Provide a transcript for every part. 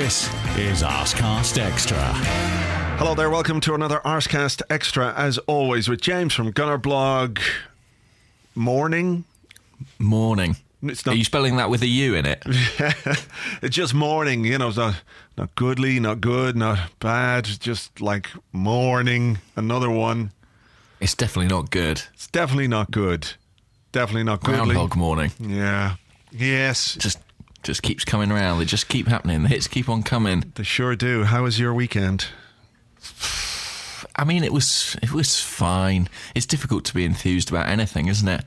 This is Arsecast Extra. Hello there, welcome to another Arsecast Extra, as always, with James from Gunnerblog. Morning. Morning. It's Are you spelling that with a U in it? it's just morning, you know, it's not, not goodly, not good, not bad, just like morning. Another one. It's definitely not good. It's definitely not good. Definitely not goodly. Groundhog morning. Yeah. Yes, Just just keeps coming around. They just keep happening. The hits keep on coming. they sure do. How was your weekend? I mean, it was it was fine. It's difficult to be enthused about anything, isn't it?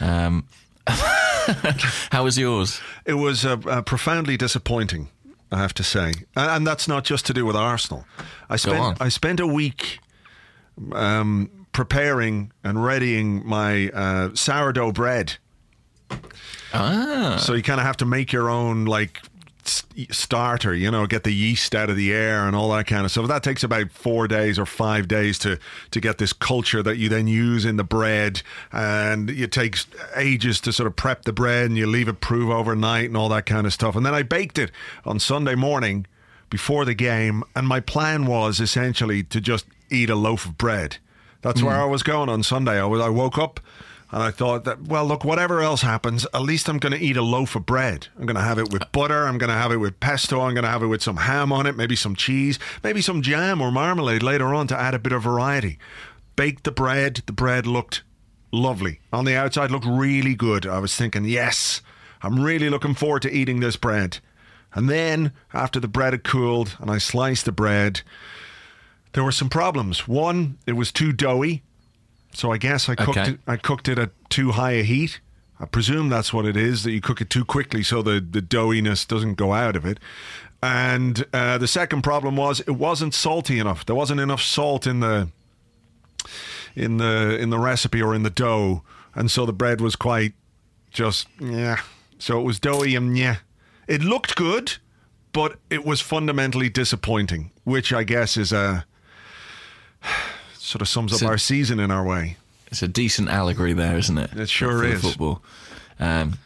Um, how was yours? It was uh, uh, profoundly disappointing, I have to say, and, and that's not just to do with Arsenal. I spent. I spent a week um, preparing and readying my uh, sourdough bread. Ah, So you kind of have to make your own like starter, you know, get the yeast out of the air and all that kind of stuff. That takes about four days or five days to to get this culture that you then use in the bread, and it takes ages to sort of prep the bread, and you leave it prove overnight and all that kind of stuff. And then I baked it on Sunday morning before the game, and my plan was essentially to just eat a loaf of bread. That's where I was going on Sunday. I was I woke up. And I thought that, well, look, whatever else happens, at least I'm going to eat a loaf of bread. I'm going to have it with butter. I'm going to have it with pesto. I'm going to have it with some ham on it, maybe some cheese, maybe some jam or marmalade later on to add a bit of variety. Baked the bread. The bread looked lovely. On the outside, looked really good. I was thinking, yes, I'm really looking forward to eating this bread. And then, after the bread had cooled and I sliced the bread, there were some problems. One, it was too doughy. So I guess I cooked Okay. it. I cooked it at too high a heat. I presume that's what it is that you cook it too quickly so the the doughiness doesn't go out of it. And uh, the second problem was it wasn't salty enough. There wasn't enough salt in the in the in the recipe or in the dough, and so the bread was quite just yeah. So it was doughy and yeah. It looked good, but it was fundamentally disappointing, which I guess is a sort of sums up So- our season in our way. it's a decent allegory there, isn't it? It sure for is. Football. Um,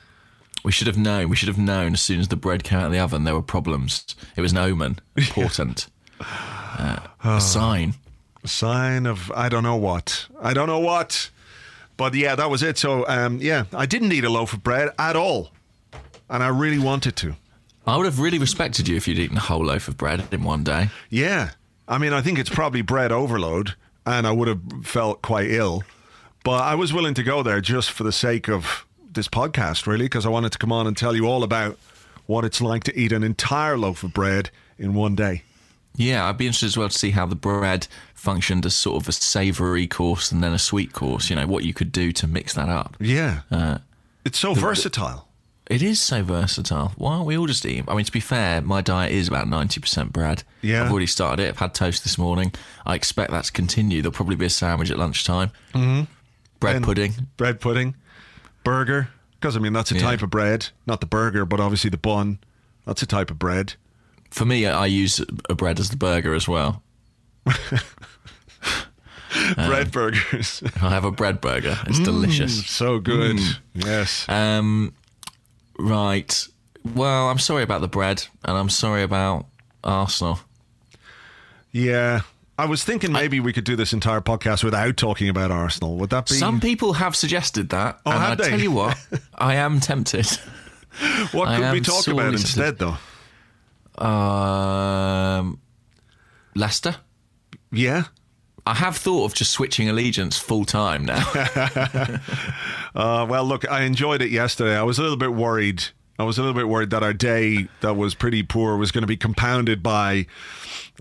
we should have known. We should have known as soon as the bread came out of the oven there were problems. It was an omen, important, uh, a sign. A sign of I don't know what. I don't know what. But yeah, that was it. So um, yeah, I didn't eat a loaf of bread at all, and I really wanted to. I would have really respected you if you'd eaten a whole loaf of bread in one day. Yeah, I mean, I think it's probably bread overload, and I would have felt quite ill. But I was willing to go there just for the sake of this podcast, really, because I wanted to come on and tell you all about what it's like to eat an entire loaf of bread in one day. Yeah, I'd be interested as well to see how the bread functioned as sort of a savoury course and then a sweet course. You know, what you could do to mix that up. Yeah, Uh, it's so versatile. It is so versatile. Why aren't we all just eating? I mean, to be fair, my diet is about 90% bread. Yeah. I've already started it. I've had toast this morning. I expect that to continue. There'll probably be a sandwich at lunchtime. Mm-hmm. Bread And- pudding. bread pudding, burger. Because I mean that's a Yeah. type of bread, not the burger, but obviously the bun. That's a type of bread. For me, I use a bread as the burger as well. bread burgers, I have a bread burger. It's delicious. so good. Yes, Um, right. Well, I'm sorry about the bread, and I'm sorry about Arsenal. yeah. I was thinking maybe we could do this entire podcast without talking about Arsenal. Would that be? Some people have suggested that, Oh, and I tell you what, I am tempted. what I could we talk about tempted. instead, though? Um, Leicester. Yeah. I have thought of just switching allegiance full time now. Uh, well, look, I enjoyed it yesterday. I was a little bit worried. I was a little bit worried that our day that was pretty poor was going to be compounded by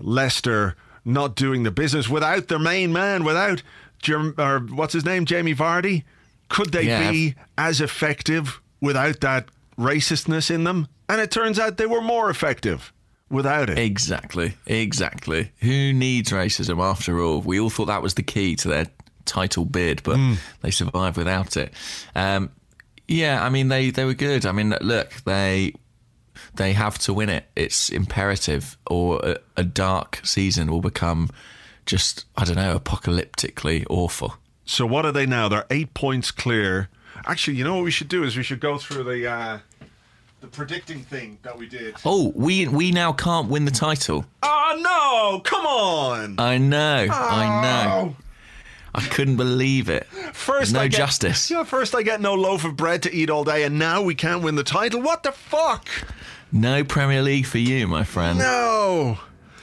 Leicester not doing the business without their main man, without Jerm- or what's his name, Jamie Vardy. Could they Yeah. be as effective without that racistness in them? And it turns out they were more effective without it. exactly, exactly. Who needs racism after all? We all thought that was the key to their title bid, but Hmm. they survived without it. Um, yeah, I mean they they were good. I mean, look, they they have to win it. It's imperative, or a, a dark season will become just I don't know, apocalyptically awful. So what are they now? They're eight points clear. Actually, you know what we should do is we should go through the uh, the predicting thing that we did. Oh, we we now can't win the title. Oh no! Come on! I know, I know. I couldn't believe it. First, no I get, justice. Yeah, first I get no loaf of bread to eat all day, and now we can't win the title. What the fuck? No Premier League for you, my friend. No!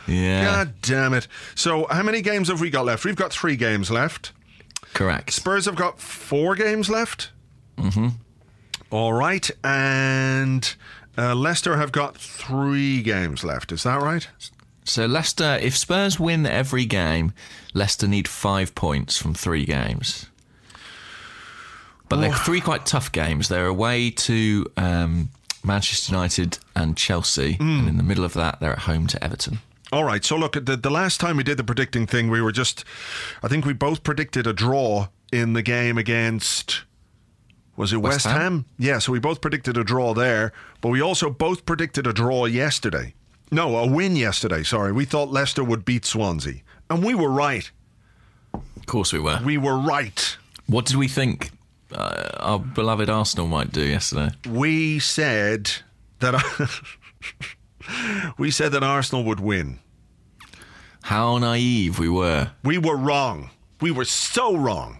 Yeah, God damn it! So, how many games have we got left? We've got three games left. correct. Spurs have got four games left. Mm-hmm. All right, and uh, Leicester have got three games left. Is that right? So Leicester, if Spurs win every game, Leicester need five points from three games. But they're three quite tough games. They're away to um, Manchester United and Chelsea, and in the middle of that, they're at home to Everton. All right. So look, the the last time we did the predicting thing, we were just, I think we both predicted a draw in the game against. Was it West, West Ham? Ham? Yeah. So we both predicted a draw there, but we also both predicted a draw yesterday. No, a win yesterday. Sorry, we thought Leicester would beat Swansea, and we were right. Of course, we were. We were right. What did we think uh, our beloved Arsenal might do yesterday? We said that. we said that Arsenal would win. How naive we were. We were wrong. We were so wrong.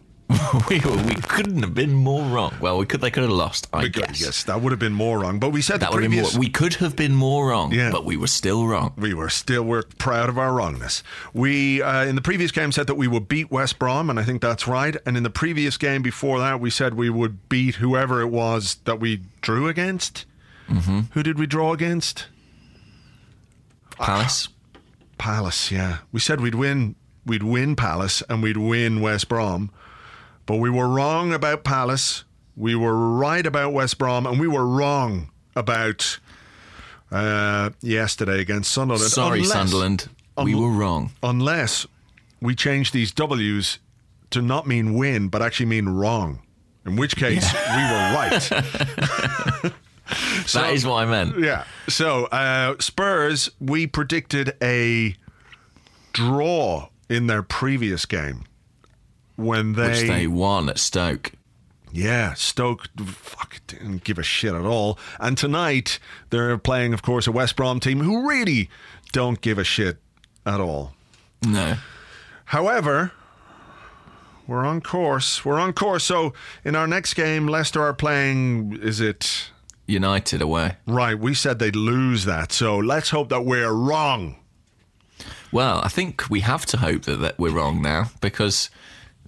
we, we couldn't have been more wrong. Well, we could. They could have lost. I could- guess. yes, that would have been more wrong. But we said That would have been previous. more. We could have been more wrong, Yeah. but we were still wrong. we were still we're proud of our wrongness. We uh, in the previous game said that we would beat West Brom, and I think that's right. And in the previous game before that, we said we would beat whoever it was that we drew against. Mm-hmm. Who did we draw against? Palace. Palace. Yeah, we said we'd win. We'd win Palace and we'd win West Brom, but we were wrong about Palace. We were right about West Brom, and we were wrong about uh, yesterday against Sunderland. Sorry, Unless- Sunderland. We un- were wrong. unless we change these W's to not mean win, but actually mean wrong. In which case, we were right. that is what I meant. yeah. So, uh, Spurs, we predicted a draw in their previous game when they, Which they won at Stoke. yeah, Stoke, fuck, didn't give a shit at all. And tonight they're playing, of course, a West Brom team who really don't give a shit at all. No. However, we're on course. We're on course. So in our next game, Leicester are playing. Is it United away. right? We said they'd lose that. So let's hope that we're wrong. Well, I think we have to hope that, that we're wrong now because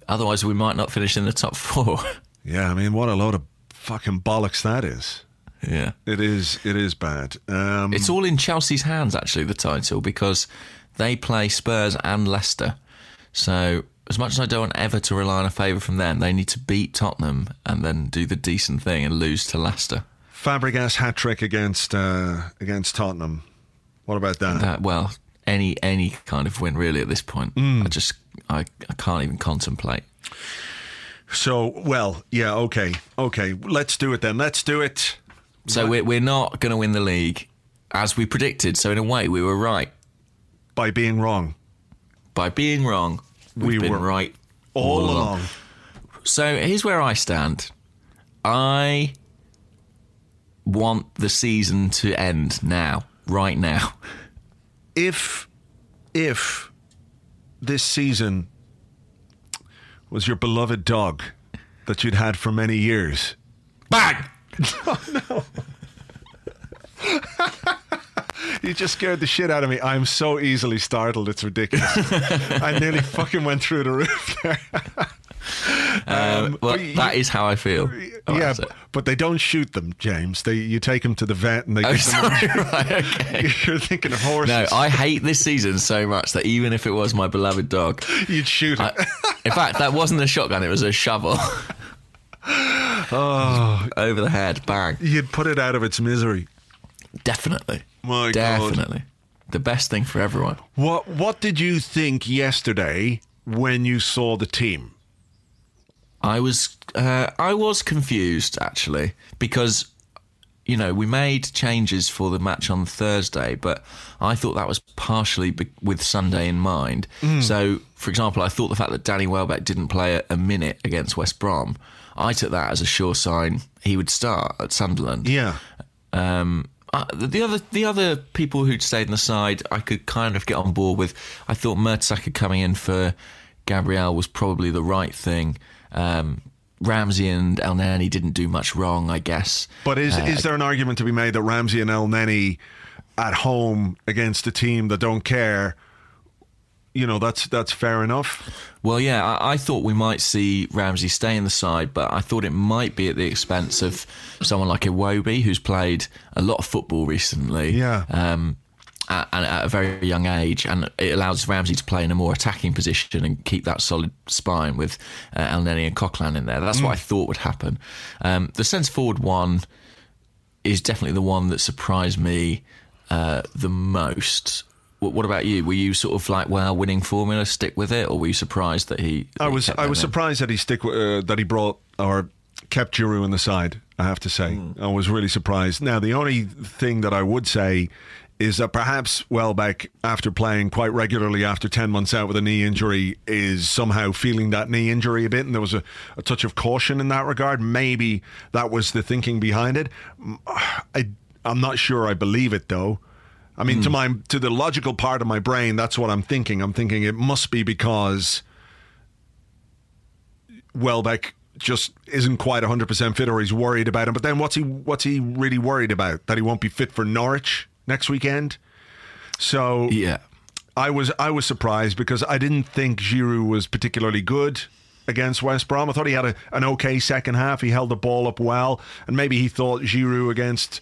otherwise we might not finish in the top four. Yeah, I mean, what a load of fucking bollocks that is. yeah. It is. It is bad. Um, It's all in Chelsea's hands, actually, the title, because they play Spurs and Leicester. So, as much as I don't want ever to rely on a favour from them, they need to beat Tottenham and then do the decent thing and lose to Leicester. Fabregas hat trick against uh, against Tottenham. What about that? That well, any any kind of win really at this point. I just I, I can't even contemplate. So, well, yeah, okay, okay. Let's do it then. Let's do it. So we're we're not going to win the league as we predicted. So in a way, we were right By being wrong by being wrong. We were right all along. So here's where I stand. I want the season to end now, right now. if if this season was your beloved dog that you'd had for many years? Bang! oh, no. You just scared the shit out of me. I'm so easily startled. It's ridiculous. I nearly fucking went through the roof there. Um, well, you- that is how I feel. yeah, but, but they don't shoot them, James. They you take them to the vet and they. Oh, sorry, right, okay. You're thinking of horses. No, I hate this season so much that even if it was my beloved dog, You'd shoot it. I, in fact, that wasn't a shotgun; it was a shovel. oh, Over the head, bang! you'd put it out of its misery. Definitely, My God. definitely, the best thing for everyone. What What did you think yesterday when you saw the team? I was uh, I was confused actually because you know we made changes for the match on Thursday, but I thought that was partially be- with Sunday in mind. So, for example, I thought the fact that Danny Welbeck didn't play a, a minute against West Brom, I took that as a sure sign he would start at Sunderland. Yeah. Um, uh, the the other the other people who'd stayed on the side, I could kind of get on board with. I thought Mertesacker coming in for Gabriel was probably the right thing. Um, Ramsey and Elneny didn't do much wrong, I guess. But is Uh, is there an argument to be made that Ramsey and Elneny at home against a team that don't care? You know, that's that's fair enough. Well, yeah, I, I thought we might see Ramsey stay in the side, but I thought it might be at the expense of someone like Iwobi, who's played a lot of football recently. Yeah. Um, at, at a very young age, and it allows Ramsey to play in a more attacking position and keep that solid spine with uh, Elneny and Coquelin in there. That's what I thought would happen. Um, the sense forward one is definitely the one that surprised me uh, the most. What, what about you? Were you sort of like, well, winning formula, stick with it, or were you surprised that he? that I was I was in? surprised that he stick uh, that he brought or kept Giroud in the side. I have to say, I was really surprised. Now, the only thing that I would say is that perhaps Welbeck, after playing quite regularly after ten months out with a knee injury, is somehow feeling that knee injury a bit, and there was a, a touch of caution in that regard. Maybe that was the thinking behind it. I, I'm not sure. I believe it though. I mean, to hmm. my to the logical part of my brain, that's what I'm thinking. I'm thinking it must be because Welbeck just isn't quite 100% fit or he's worried about him. But then what's he what's he really worried about? That he won't be fit for Norwich next weekend? So Yeah. I was I was surprised because I didn't think Giroud was particularly good against West Brom. I thought he had a, an okay second half. He held the ball up well, and maybe he thought Giroud against.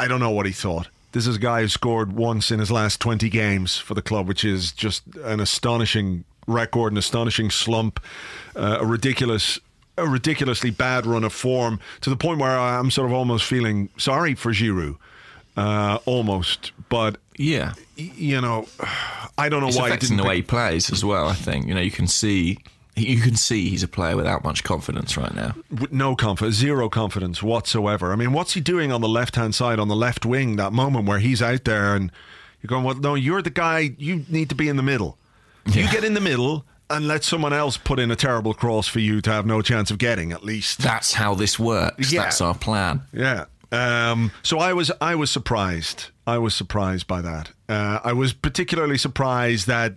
I don't know what he thought. This is a guy who scored once in his last twenty games for the club, which is just an astonishing record, an astonishing slump, uh, a ridiculous. A ridiculously bad run of form to the point where I'm sort of almost feeling sorry for Giroud, uh, almost. But Yeah. you know, I don't know It's why he affecting the way he plays as well. I think you know you can see you can see he's a player without much confidence right now. with no confidence, zero confidence whatsoever. I mean, what's he doing on the left hand side, on the left wing, that moment where he's out there and you're going, well, no, you're the guy, you need to be in the middle. You get in the middle and let someone else put in a terrible cross for you to have no chance of getting, at least. That's how this works. Yeah. That's our plan. Yeah. Um, so I was I was surprised. I was surprised by that. Uh, I was particularly surprised that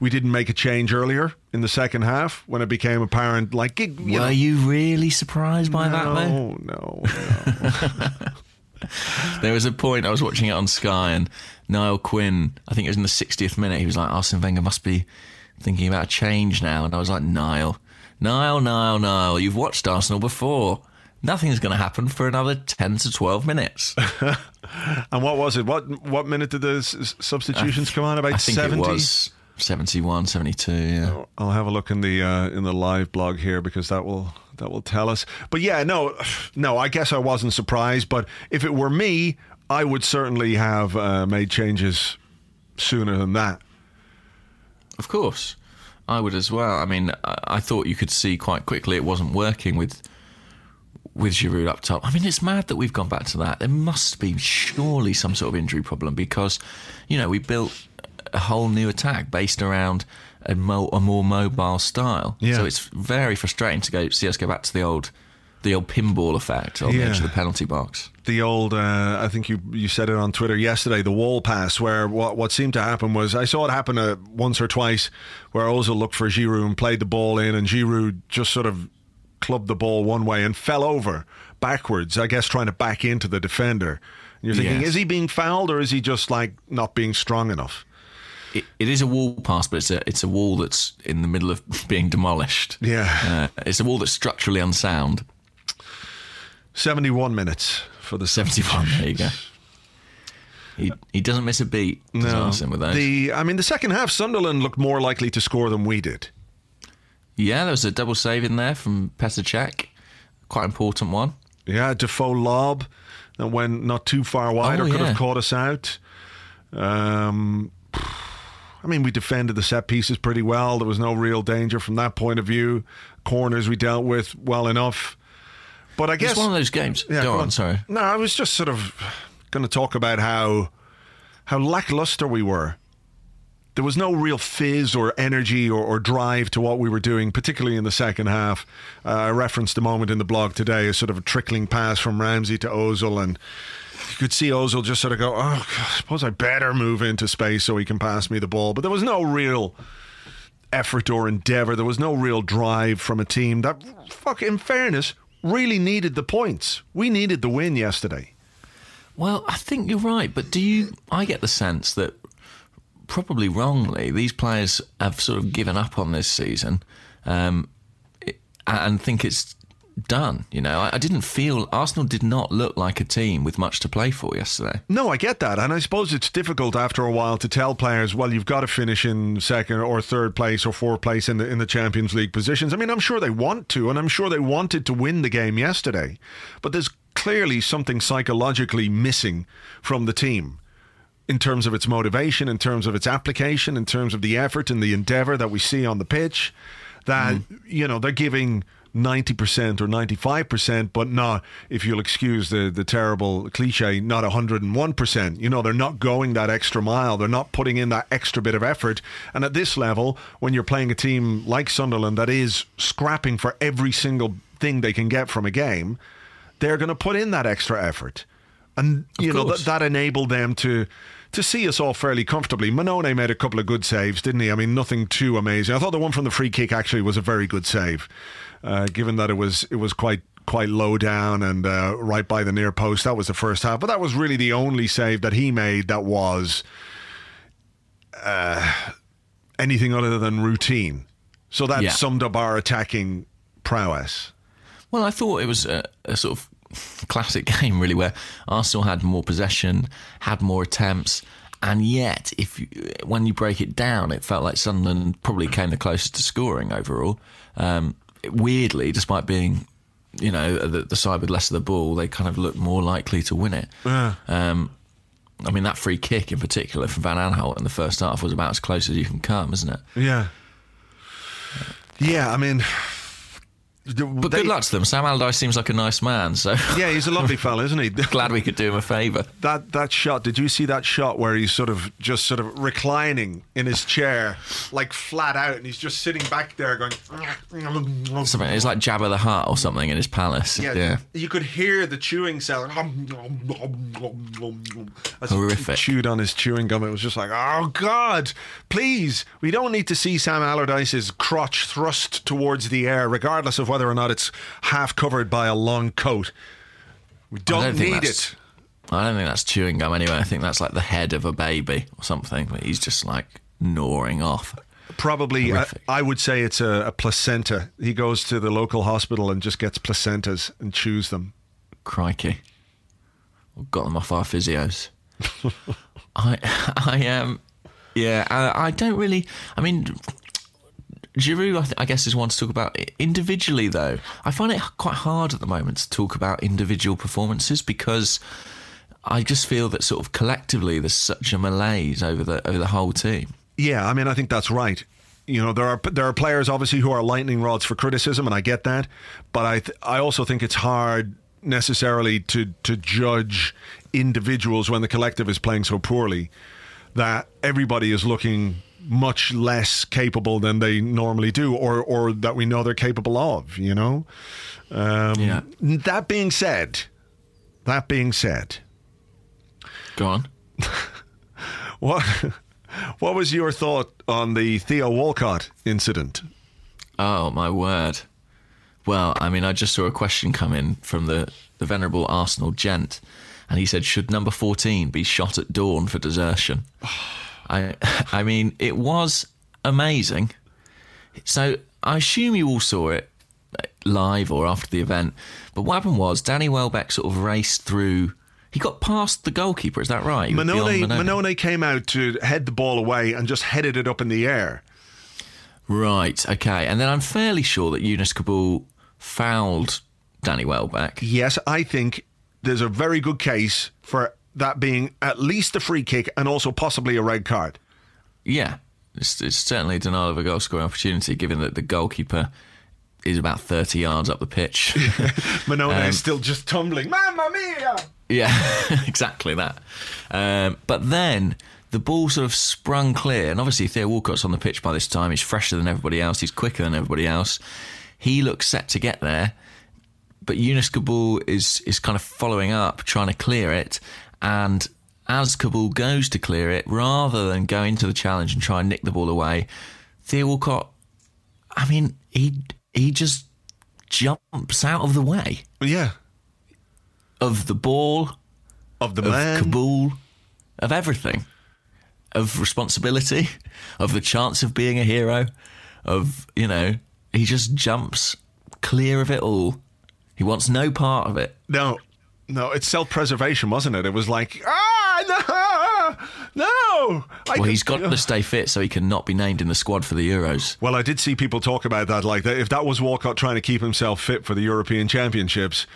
we didn't make a change earlier in the second half when it became apparent. Like, you know, Were you really surprised by that? Though? no, no, no. There was a point I was watching it on Sky, and Niall Quinn, I think it was in the 60th minute, he was like, Arsene Wenger must be thinking about a change now. And I was like, Niall, Niall, Niall, Niall, you've watched Arsenal before. Nothing's going to happen for another 10 to 12 minutes. And what was it? What what minute did the s- substitutions come on? About seventy. was 71, 72, yeah. I'll have a look in the uh, in the live blog here because that will that will tell us. But yeah, no, no. I guess I wasn't surprised. But if it were me, I would certainly have uh, made changes sooner than that. Of course, I would as well. I mean, I, I thought you could see quite quickly it wasn't working with with Giroud up top. I mean, it's mad that we've gone back to that. There must be surely some sort of injury problem because, you know, we built a whole new attack based around a, mo- a more mobile style. Yeah. So it's very frustrating to go see us go back to the old the old pinball effect on the edge of the penalty box. the old. Uh, I think you you said it on Twitter yesterday. The wall pass, where what what seemed to happen was I saw it happen uh, once or twice, where Ozil looked for Giroud and played the ball in, and Giroud just sort of clubbed the ball one way and fell over backwards. I guess trying to back into the defender. And you're thinking, Yes. is he being fouled or is he just like not being strong enough? It, it is a wall pass, but it's a it's a wall that's in the middle of being demolished. Yeah. uh, it's a wall that's structurally unsound. 71 minutes for the 71. There you go. He he doesn't miss a beat. No, with those. The I mean, the second half, Sunderland looked more likely to score than we did. Yeah, there was a double save in there from Petr Cech. Quite important one. Yeah, Defoe lob that went not too far wide Oh, or could yeah. have caught us out. Um, I mean, we defended the set pieces pretty well. There was no real danger from that point of view. Corners we dealt with well enough. But I guess It's one of those games. Yeah, go, go on, sorry. No, I was just sort of going to talk about how how lackluster we were. There was no real fizz or energy or, or drive to what we were doing, particularly in the second half. Uh, I referenced a moment in the blog today, a sort of a trickling pass from Ramsey to Ozil, and you could see Ozil just sort of go, "Oh, God, I suppose I better move into space so he can pass me the ball." But there was no real effort or endeavor. There was no real drive from a team that, fuck, in fairness, really needed the points. We needed the win yesterday. Well, I think you're right, but do you? I get the sense that probably wrongly these players have sort of given up on this season, um, and think it's done. You know, I, I didn't feel Arsenal did not look like a team with much to play for yesterday. No, I get that. And I suppose it's difficult after a while to tell players, well, you've got to finish in second or third place or fourth place in the in the Champions League positions. I mean, I'm sure they want to, and I'm sure they wanted to win the game yesterday. But there's clearly something psychologically missing from the team in terms of its motivation, in terms of its application, in terms of the effort and the endeavor that we see on the pitch. That, mm-hmm. you know, they're giving 90% or 95%, but not, if you'll excuse the, the terrible cliche, not 101%. You know, they're not going that extra mile. They're not putting in that extra bit of effort. And at this level, when you're playing a team like Sunderland that is scrapping for every single thing they can get from a game, they're going to put in that extra effort. And, you know, that, that enabled them to to see us all fairly comfortably. Mannone made a couple of good saves, didn't he? I mean, nothing too amazing. I thought the one from the free kick actually was a very good save, uh, given that it was it was quite quite low down and uh, right by the near post. That was the first half, but that was really the only save that he made that was uh, anything other than routine. So that Yeah. summed up our attacking prowess. Well, I thought it was a, a sort of classic game, really, where Arsenal had more possession, had more attempts, and yet, if you, when you break it down, it felt like Sunderland probably came the closest to scoring overall. Um, weirdly, despite being, you know, the, the side with less of the ball, they kind of looked more likely to win it. Um, I mean, that free kick in particular from Van Aanholt in the first half was about as close as you can come, isn't it? Yeah. Yeah, I mean. But good luck to them. Sam Allardyce seems like a nice man, so Yeah, he's a lovely fella, isn't he? glad we could do him a favour. that that shot did you see that shot where he's sort of just sort of reclining in his chair like flat out and he's just sitting back there going Something it's like Jabba the Hutt or something in his palace. yeah, Yeah. you could hear the chewing sound as Horrific. he chewed on his chewing gum it was just like oh god please we don't need to see Sam Allardyce's crotch thrust towards the air regardless of whether or not it's half covered by a long coat we don't, don't need it I don't think that's chewing gum anyway. I think that's like the head of a baby or something. But he's just like gnawing off. Probably, uh, I, I would say it's a, a placenta. He goes to the local hospital and just gets placentas and chews them. Crikey. We've got them off our physios. I I am yeah, I, I don't really I mean Giroud, I, th- I guess, is one to talk about individually. Though I find it quite hard at the moment to talk about individual performances because I just feel that sort of collectively there's such a malaise over the over the whole team. Yeah, I mean, I think that's right. You know, there are there are players obviously who are lightning rods for criticism, and I get that. But I th- I also think it's hard necessarily to to judge individuals when the collective is playing so poorly that everybody is looking much less capable than they normally do, or or that we know they're capable of. You know. Um, Yeah. That being said, that being said, Go on. what what was your thought on the Theo Walcott incident? Oh my word. Well, I mean, I just saw a question come in from the, the venerable Arsenal gent, and he said, "Should number fourteen be shot at dawn for desertion?" I, I mean, it was amazing. So I assume you all saw it live or after the event. But what happened was Danny Welbeck sort of raced through. He got past the goalkeeper. Is that right? Mannone, Mannone came out to head the ball away and just headed it up in the air. Right. Okay. And then I'm fairly sure that Younes Kaboul fouled Danny Welbeck. Yes, I think there's a very good case for that being at least a free kick and also possibly a red card. Yeah. It's, it's certainly a denial of a goal scoring opportunity, given that the goalkeeper is about 30 yards up the pitch. Mannone Um, is still just tumbling. Mamma mia! Yeah, exactly that. Um, but then the ball sort of sprung clear, and obviously Theo Walcott's on the pitch by this time. He's fresher than everybody else. He's quicker than everybody else. He looks set to get there, but Younes Kaboul is is kind of following up, trying to clear it, and. As Kaboul goes to clear it, rather than go into the challenge and try and nick the ball away, Theo Walcott, I mean, he he just jumps out of the way Yeah, of the ball, of the of man. Kaboul, of everything, of responsibility, of the chance of being a hero, of, you know, he just jumps clear of it all. He wants no part of it. No, no, it's self-preservation, wasn't it? It was like, ah, no, no. I Well, he's got to stay fit so he can not be named in the squad for the Euros. Well, I did see people talk about that. Like, if that was Walcott trying to keep himself fit for the European Championships,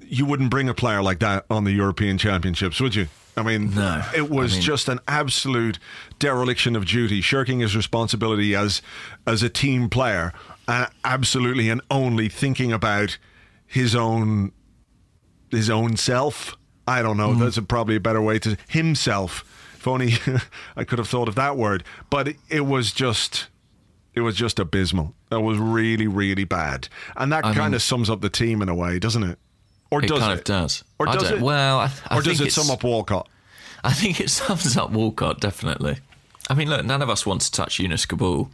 you wouldn't bring a player like that on the European Championships, would you? I mean, No. it was I mean- just an absolute dereliction of duty, shirking his responsibility as as a team player, and absolutely and only thinking about his own his own self. I don't know. Mm-hmm. That's a, probably a better way to himself. If only I could have thought of that word. But it, it was just, it was just abysmal. That was really, really bad. And that I kind mean- of sums up the team in a way, doesn't it? Or does It does kind it? of does. Or I does it? Well, I, I or does it sum up Walcott? I think it sums up Walcott definitely. I mean, look, none of us want to touch Younes Kaboul,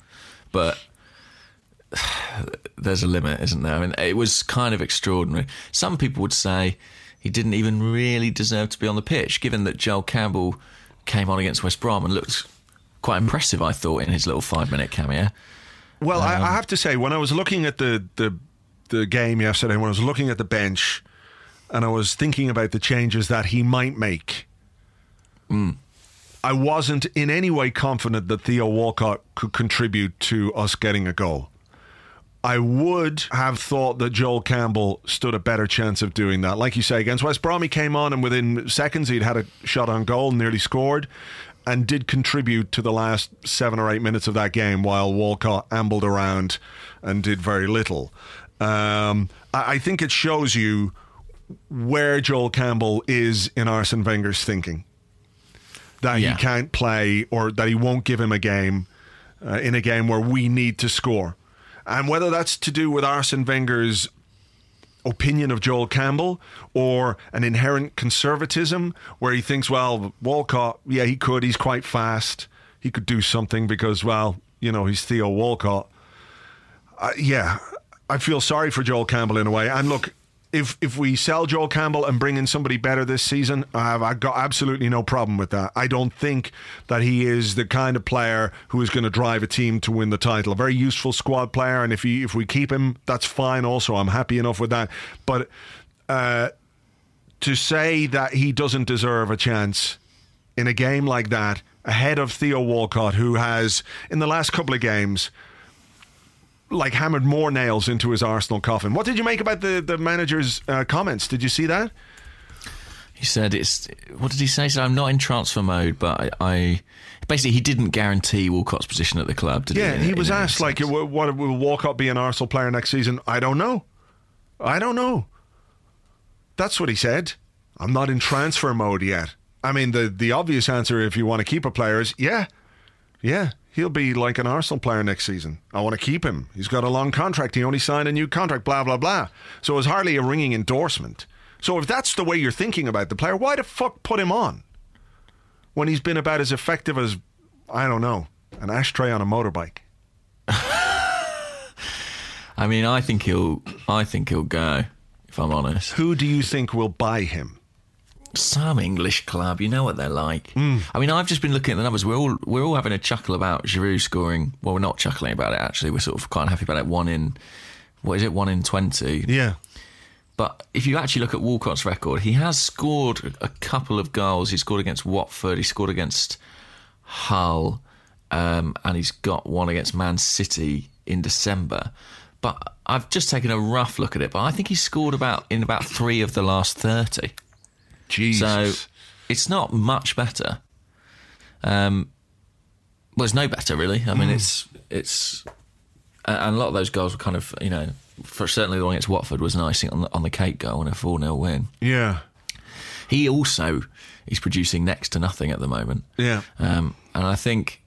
but there's a limit, isn't there? I mean, it was kind of extraordinary. Some people would say he didn't even really deserve to be on the pitch, given that Joel Campbell came on against West Brom and looked quite impressive. I thought in his little five-minute cameo. Well, I, Um, I have to say, when I was looking at the, the the game yesterday, when I was looking at the bench, and I was thinking about the changes that he might make, I wasn't in any way confident that Theo Walcott could contribute to us getting a goal. I would have thought that Joel Campbell stood a better chance of doing that. Like you say, against West Brom, he came on and within seconds he'd had a shot on goal, nearly scored, and did contribute to the last seven or eight minutes of that game while Walcott ambled around and did very little. Um, I, I think it shows you where Joel Campbell is in Arsene Wenger's thinking. That Yeah. he can't play or that he won't give him a game uh, in a game where we need to score. And whether that's to do with Arsene Wenger's opinion of Joel Campbell or an inherent conservatism where he thinks, well, Walcott, yeah, he could. He's quite fast. He could do something because, well, you know, he's Theo Walcott. Uh, yeah, I feel sorry for Joel Campbell in a way. And look, if if we sell Joel Campbell and bring in somebody better this season, I've, I've got absolutely no problem with that. I don't think that he is the kind of player who is going to drive a team to win the title. A very useful squad player, and if he if we keep him, that's fine. Also, I'm happy enough with that. But uh, to say that he doesn't deserve a chance in a game like that ahead of Theo Walcott, who has in the last couple of games like hammered more nails into his Arsenal coffin. What did you make about the the manager's uh, comments? Did you see that? He said it's. What did he say? He said I'm not in transfer mode, but I. I basically, he didn't guarantee Walcott's position at the club. Did he? Yeah, he? he was asked like, sense. "Will- "What will Walcott be an Arsenal player next season?" I don't know. I don't know. That's what he said. I'm not in transfer mode yet. I mean, the the obvious answer, if you want to keep a player, is yeah, yeah, he'll be like an Arsenal player next season. I want to keep him. He's got a long contract. He only signed a new contract. Blah blah blah. So it was hardly a ringing endorsement. So if that's the way you're thinking about the player, why the fuck put him on when he's been about as effective as I don't know an ashtray on a motorbike? I mean, I think he'll. I think he'll go. If I'm honest, Who do you think will buy him? Some English club, you know what they're like. I mean, I've just been looking at the numbers. We're all we're all having a chuckle about Giroud scoring. Well, we're not chuckling about it actually. We're sort of quite happy about it. One in what is it? One in twenty. Yeah. But if you actually look at Walcott's record, he has scored a couple of goals. He scored against Watford. He scored against Hull, um, and he's got one against Man City in December. But I've just taken a rough look at it. But I think he scored about in about three of the last thirty. Jesus. So it's not much better. Um, well, it's no better really. I mean, it's it's and and a lot of those goals were kind of you know, for certainly the one against Watford was an icing on the, on the cake goal and a four 0 win. yeah. He also is producing next to nothing at the moment. Yeah. Um, and I think,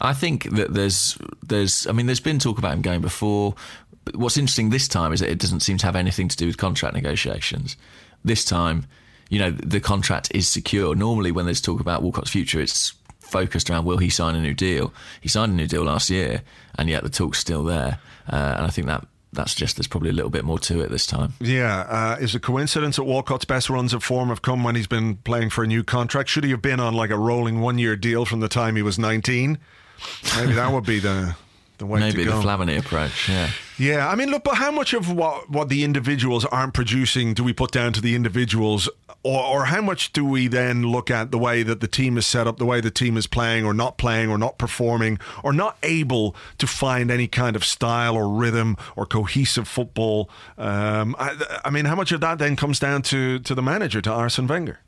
I think that there's, there's, I mean, there's been talk about him going before. But what's interesting this time is that it doesn't seem to have anything to do with contract negotiations. This time, you know, the contract is secure. Normally, when there's talk about Walcott's future, it's focused around will he sign a new deal? He signed a new deal last year, and yet the talk's still there. Uh, and I think that that suggests there's probably a little bit more to it this time. Yeah, uh, is it coincidence that Walcott's best runs of form have come when he's been playing for a new contract? Should he have been on like a rolling one-year deal from the time he was 19? Maybe that would be the the way Maybe to the go. Flamini approach, yeah. yeah, I mean, look, but how much of what what the individuals aren't producing do we put down to the individuals, or or how much do we then look at the way that the team is set up, the way the team is playing, or not playing, or not performing, or not able to find any kind of style or rhythm or cohesive football? Um, I, I mean, how much of that then comes down to to the manager, to Arsene Wenger?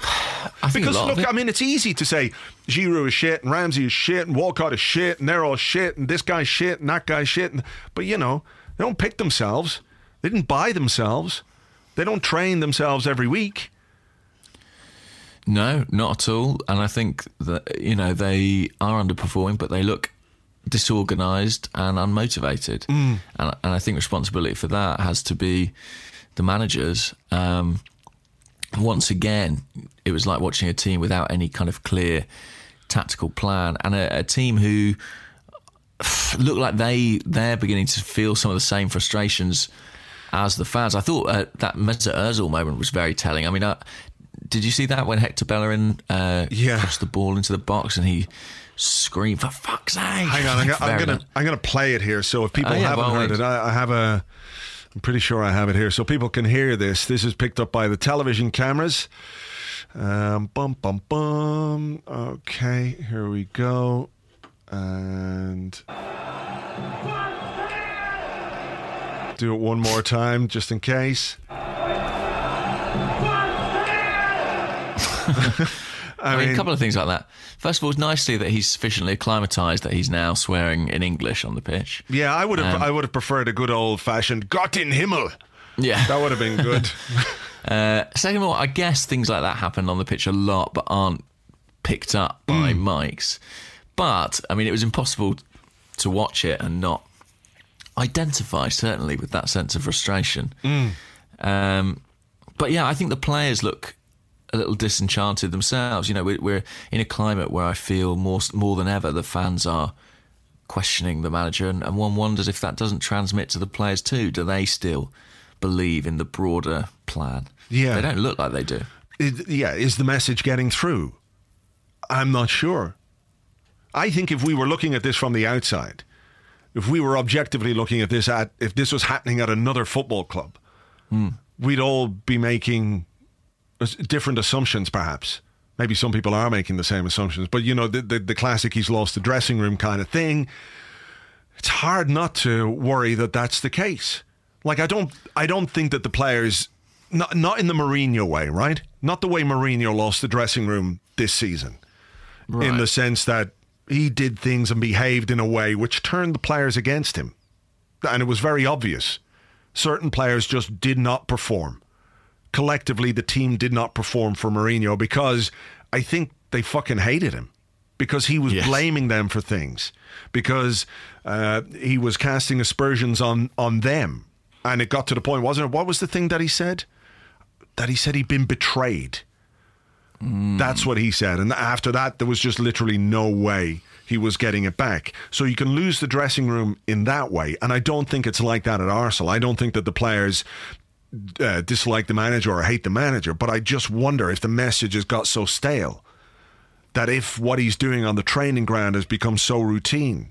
I Because look, I mean, it's easy to say Giroud is shit and Ramsey is shit and Walcott is shit and they're all shit and this guy's shit and that guy's shit. And, but you know, they don't pick themselves. They didn't buy themselves. They don't train themselves every week. No, not at all. And I think that you know they are underperforming, but they look disorganised and unmotivated. And, and I think responsibility for that has to be the managers. Um, once again, it was like watching a team without any kind of clear tactical plan, and a, a team who look like they they're beginning to feel some of the same frustrations as the fans. I thought uh, that Mesut Ozil moment was very telling. I mean, uh, did you see that when Hector Bellerin uh, Yeah. crossed the ball into the box and he screamed for fuck's sake? Hang on, I'm, gonna- I'm gonna. I'm gonna play it here. So if people Oh, yeah, haven't all heard it, I, I have a. I'm pretty sure I have it here, so people can hear this. This is picked up by the television cameras. Um, bum bum bum. Okay, here we go. And do it one more time, just in case. I mean, a couple of things like that. First of all, it's nicely that he's sufficiently acclimatised that he's now swearing in English on the pitch. Yeah, I would have. Um, I would have preferred a good old fashioned "Gott in Himmel." Yeah. That would have been good. Uh, second of all, I guess things like that happen on the pitch a lot, but aren't picked up by mics. But I mean, it was impossible to watch it and not identify certainly with that sense of frustration. Um, but yeah, I think the players look a little disenchanted themselves. You know, we're, we're in a climate where I feel more more than ever the fans are questioning the manager, and, and one wonders if that doesn't transmit to the players too. Do they still believe in the broader plan? Yeah. they don't look like they do. Is- yeah, is the message getting through? I'm not sure. I think if we were looking at this from the outside, if we were objectively looking at this at if this was happening at another football club, hmm. we'd all be making different assumptions, perhaps. Maybe some people are making the same assumptions, but you know the the, the classic "he's lost the dressing room" kind of thing. It's hard not to worry that that's the case. Like I don't, I don't think that the players, not not in the Mourinho way, right? Not the way Mourinho lost the dressing room this season, in the sense that he did things and behaved in a way which turned the players against him, and it was very obvious. Certain players just did not perform. Collectively, the team did not perform for Mourinho because I think they fucking hated him because he was Yes. blaming them for things because uh, he was casting aspersions on on them and it got to the point, wasn't it? What was the thing that he said? That he said he'd been betrayed. That's what he said. And after that, there was just literally no way he was getting it back. So you can lose the dressing room in that way. And I don't think it's like that at Arsenal. I don't think that the players uh, dislike the manager or hate the manager, but I just wonder if the message has got so stale that if what he's doing on the training ground has become so routine,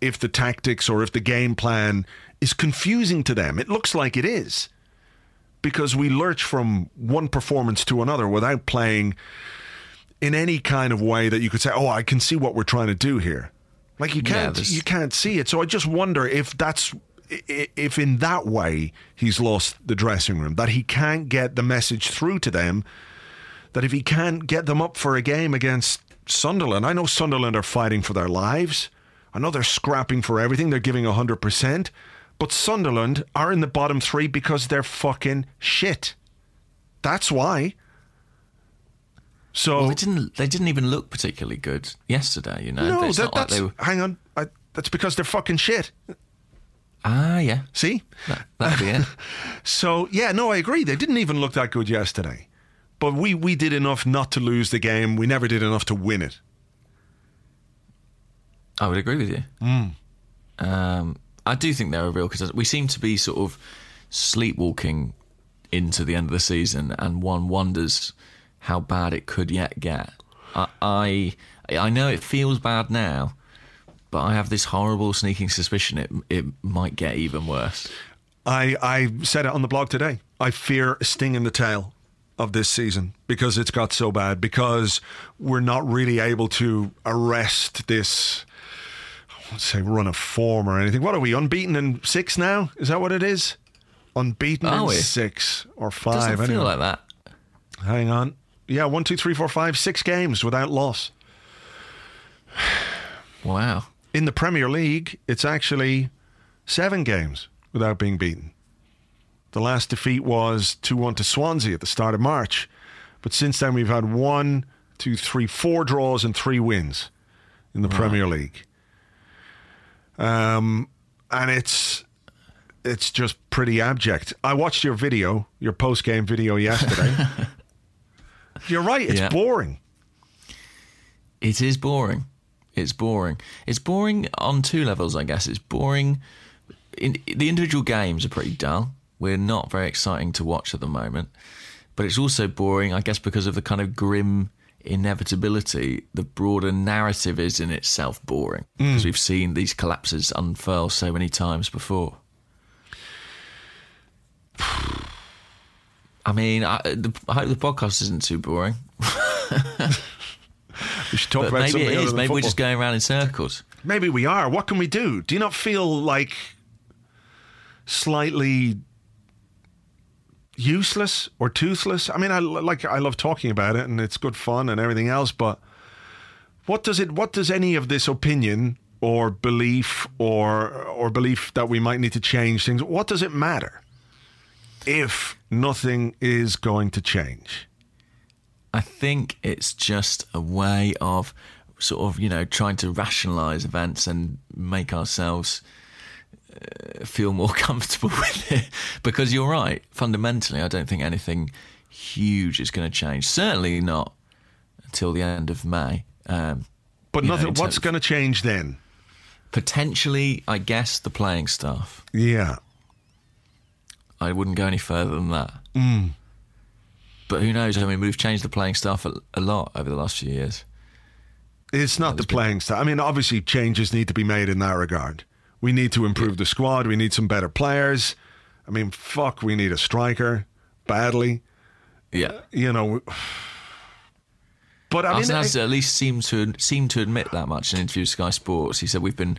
if the tactics or if the game plan is confusing to them, it looks like it is because we lurch from one performance to another without playing in any kind of way that you could say, "Oh, I can see what we're trying to do here." Like you can't, there's- you can't see it. So I just wonder if that's if in that way he's lost the dressing room, that he can't get the message through to them, that if he can't get them up for a game against Sunderland, I know Sunderland are fighting for their lives. I know they're scrapping for everything. They're giving 100%. But Sunderland are in the bottom three because they're fucking shit. That's why. So Well, they didn't. They didn't even look particularly good yesterday. You know, no, that, like were. hang on. I, that's because they're fucking shit. Ah, yeah, See? that, that'd be it. So yeah, no, I agree. They didn't even look that good yesterday. But we we did enough not to lose the game. We never did enough to win it. I would agree with you. Hmm. Um, I do think they're a real because we seem to be sort of sleepwalking into the end of the season, and one wonders how bad it could yet get. I, I I know it feels bad now, but I have this horrible sneaking suspicion it it might get even worse. I, I said it on the blog today. I fear a sting in the tail of this season because it's got so bad, because we're not really able to arrest this, I won't say run of form or anything. What are we, unbeaten in six now? Is that what it is? Unbeaten Are in we? six or five. Doesn't five. feel like that. Hang on. Yeah, one, two, three, four, five, six games without loss. Wow. In the Premier League, it's actually seven games without being beaten. The last defeat was 2 1 to Swansea at the start of March. But since then, we've had one, two, three, four draws and three wins in the Premier League. Um, and it's it's just pretty abject. I watched your video, your post game video yesterday. You're right, it's Yeah. boring. It is boring. It's boring. It's boring on two levels, I guess. It's boring. In, the individual games are pretty dull. We're not very exciting to watch at the moment. But it's also boring, I guess, because of the kind of grim inevitability. The broader narrative is in itself boring mm. because we've seen these collapses unfurl so many times before. I mean, I, the, I hope the podcast isn't too boring. We should talk But about maybe it other Maybe we're just going around in circles. Maybe we are. What can we do? Do you not feel like slightly useless or toothless? I mean, I like I love talking about it and it's good fun and everything else, but what does it what does any of this opinion or belief or or belief that we might need to change things, what does it matter if nothing is going to change? I think it's just a way of sort of, you know, trying to rationalize events and make ourselves uh, feel more comfortable with it. Because you're right, fundamentally, I don't think anything huge is going to change. Certainly not until the end of May. Um, But You know, nothing what's going to change then? potentially, I guess, the playing staff. Yeah. I wouldn't go any further than that. But who knows? I mean, we've changed the playing staff a, a lot over the last few years. It's not the playing style. I mean, obviously, changes need to be made in that regard. We need to improve the squad. We need some better players. I mean, fuck, we need a striker badly. Yeah. You know. But I mean, Arsene has I- at least seemed to seemed to admit that much in an interview with Sky Sports. He said we've been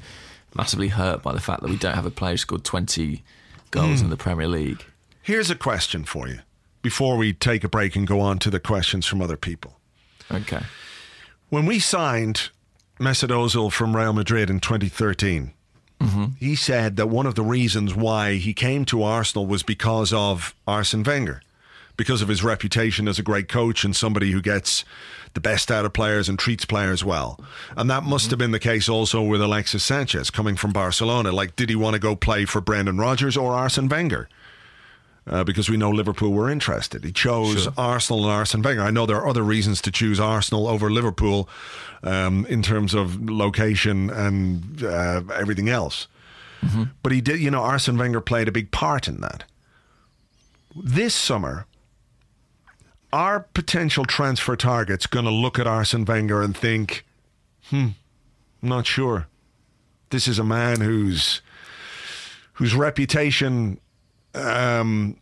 massively hurt by the fact that we don't have a player who scored twenty goals Hmm. in the Premier League. here's a question for you before we take a break and go on to the questions from other people. Okay. When we signed Mesut Ozil from Real Madrid in 2013, mm-hmm. he said that one of the reasons why he came to Arsenal was because of Arsene Wenger. because of his reputation as a great coach and somebody who gets the best out of players and treats players well. And that must mm-hmm. have been the case also with Alexis Sanchez coming from Barcelona. Like, did he want to go play for Brendan Rodgers or Arsene Wenger? Uh, because we know Liverpool were interested. He chose Sure. Arsenal and Arsene Wenger. I know there are other reasons to choose Arsenal over Liverpool um, in terms of location and uh, everything else. But he did, you know, Arsene Wenger played a big part in that. This summer, are potential transfer targets going to look at Arsene Wenger and think, hmm, I'm not sure. This is a man whose whose reputation um,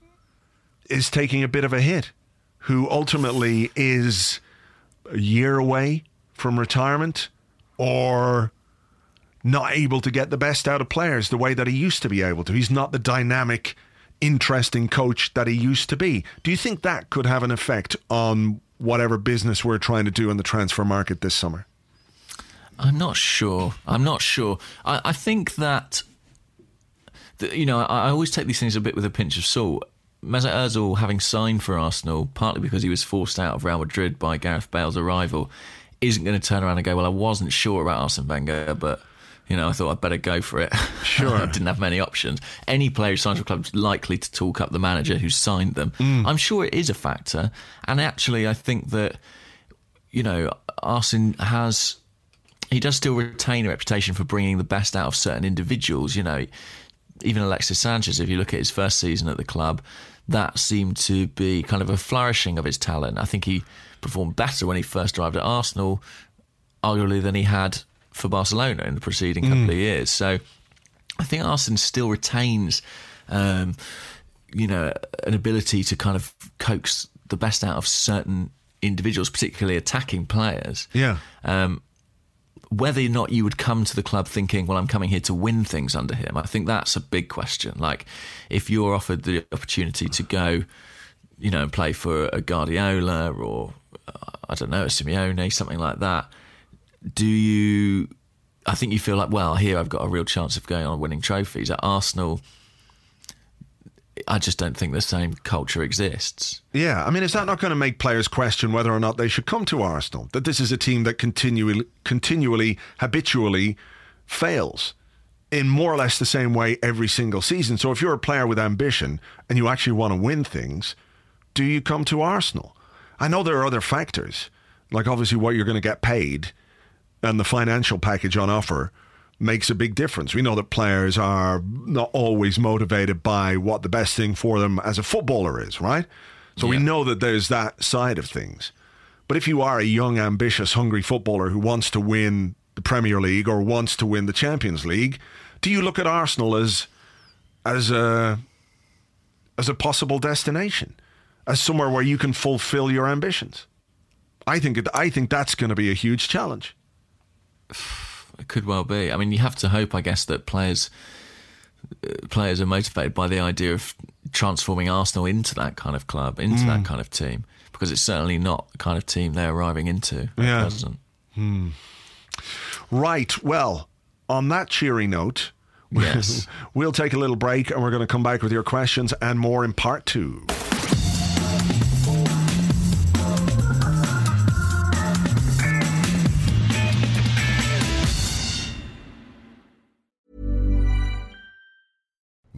is taking a bit of a hit, who ultimately is a year away from retirement or not able to get the best out of players the way that he used to be able to. He's not the dynamic, interesting coach that he used to be. Do you think that could have an effect on whatever business we're trying to do in the transfer market this summer? I'm not sure. I'm not sure. I, I think that, that, you know, I, always take these things a bit with a pinch of salt. Mesut Ozil having signed for Arsenal, partly because he was forced out of Real Madrid by Gareth Bale's arrival, isn't going to turn around and go, well, I wasn't sure about Arsene Wenger, but, you know, I thought I'd better go for it. Sure. I didn't have many options. Any player who signs for a club is likely to talk up the manager who signed them. Mm. I'm sure it is a factor. And actually, I think that, you know, Arsene has he does still retain a reputation for bringing the best out of certain individuals. You know, even Alexis Sanchez, if you look at his first season at the club, that seemed to be kind of a flourishing of his talent. I think he performed better when he first arrived at Arsenal, arguably, than he had for Barcelona in the preceding couple of years. So I think Arsenal still retains, um, you know, an ability to kind of coax the best out of certain individuals, particularly attacking players Yeah. um, whether or not you would come to the club thinking, well, I'm coming here to win things under him, I think that's a big question. Like, if you're offered the opportunity to go, you know, and play for a Guardiola or, uh, I don't know, a Simeone, something like that, do you. I think you feel like, well, here I've got a real chance of going on winning trophies. At Arsenal, I just don't think the same culture exists. Yeah, I mean, is that not going to make players question whether or not they should come to Arsenal? That this is a team that continually, continually, habitually fails in more or less the same way every single season. So if you're a player with ambition and you actually want to win things, do you come to Arsenal? I know there are other factors, like obviously what you're going to get paid and the financial package on offer makes a big difference. We know that players are not always motivated by what the best thing for them as a footballer is, right? So we know that there's that side of things. But if you are a young, ambitious, hungry footballer who wants to win the Premier League or wants to win the Champions League, do you look at Arsenal as as a as a possible destination, as somewhere where you can fulfill your ambitions? I think it, I think that's going to be a huge challenge. It could well be. I mean, you have to hope, I guess, that players uh, players are motivated by the idea of transforming Arsenal into that kind of club, into Mm. that kind of team, because it's certainly not the kind of team they're arriving into at Yeah. present. Right. Well, on that cheery note, Yes. we'll take a little break and we're going to come back with your questions and more in part two.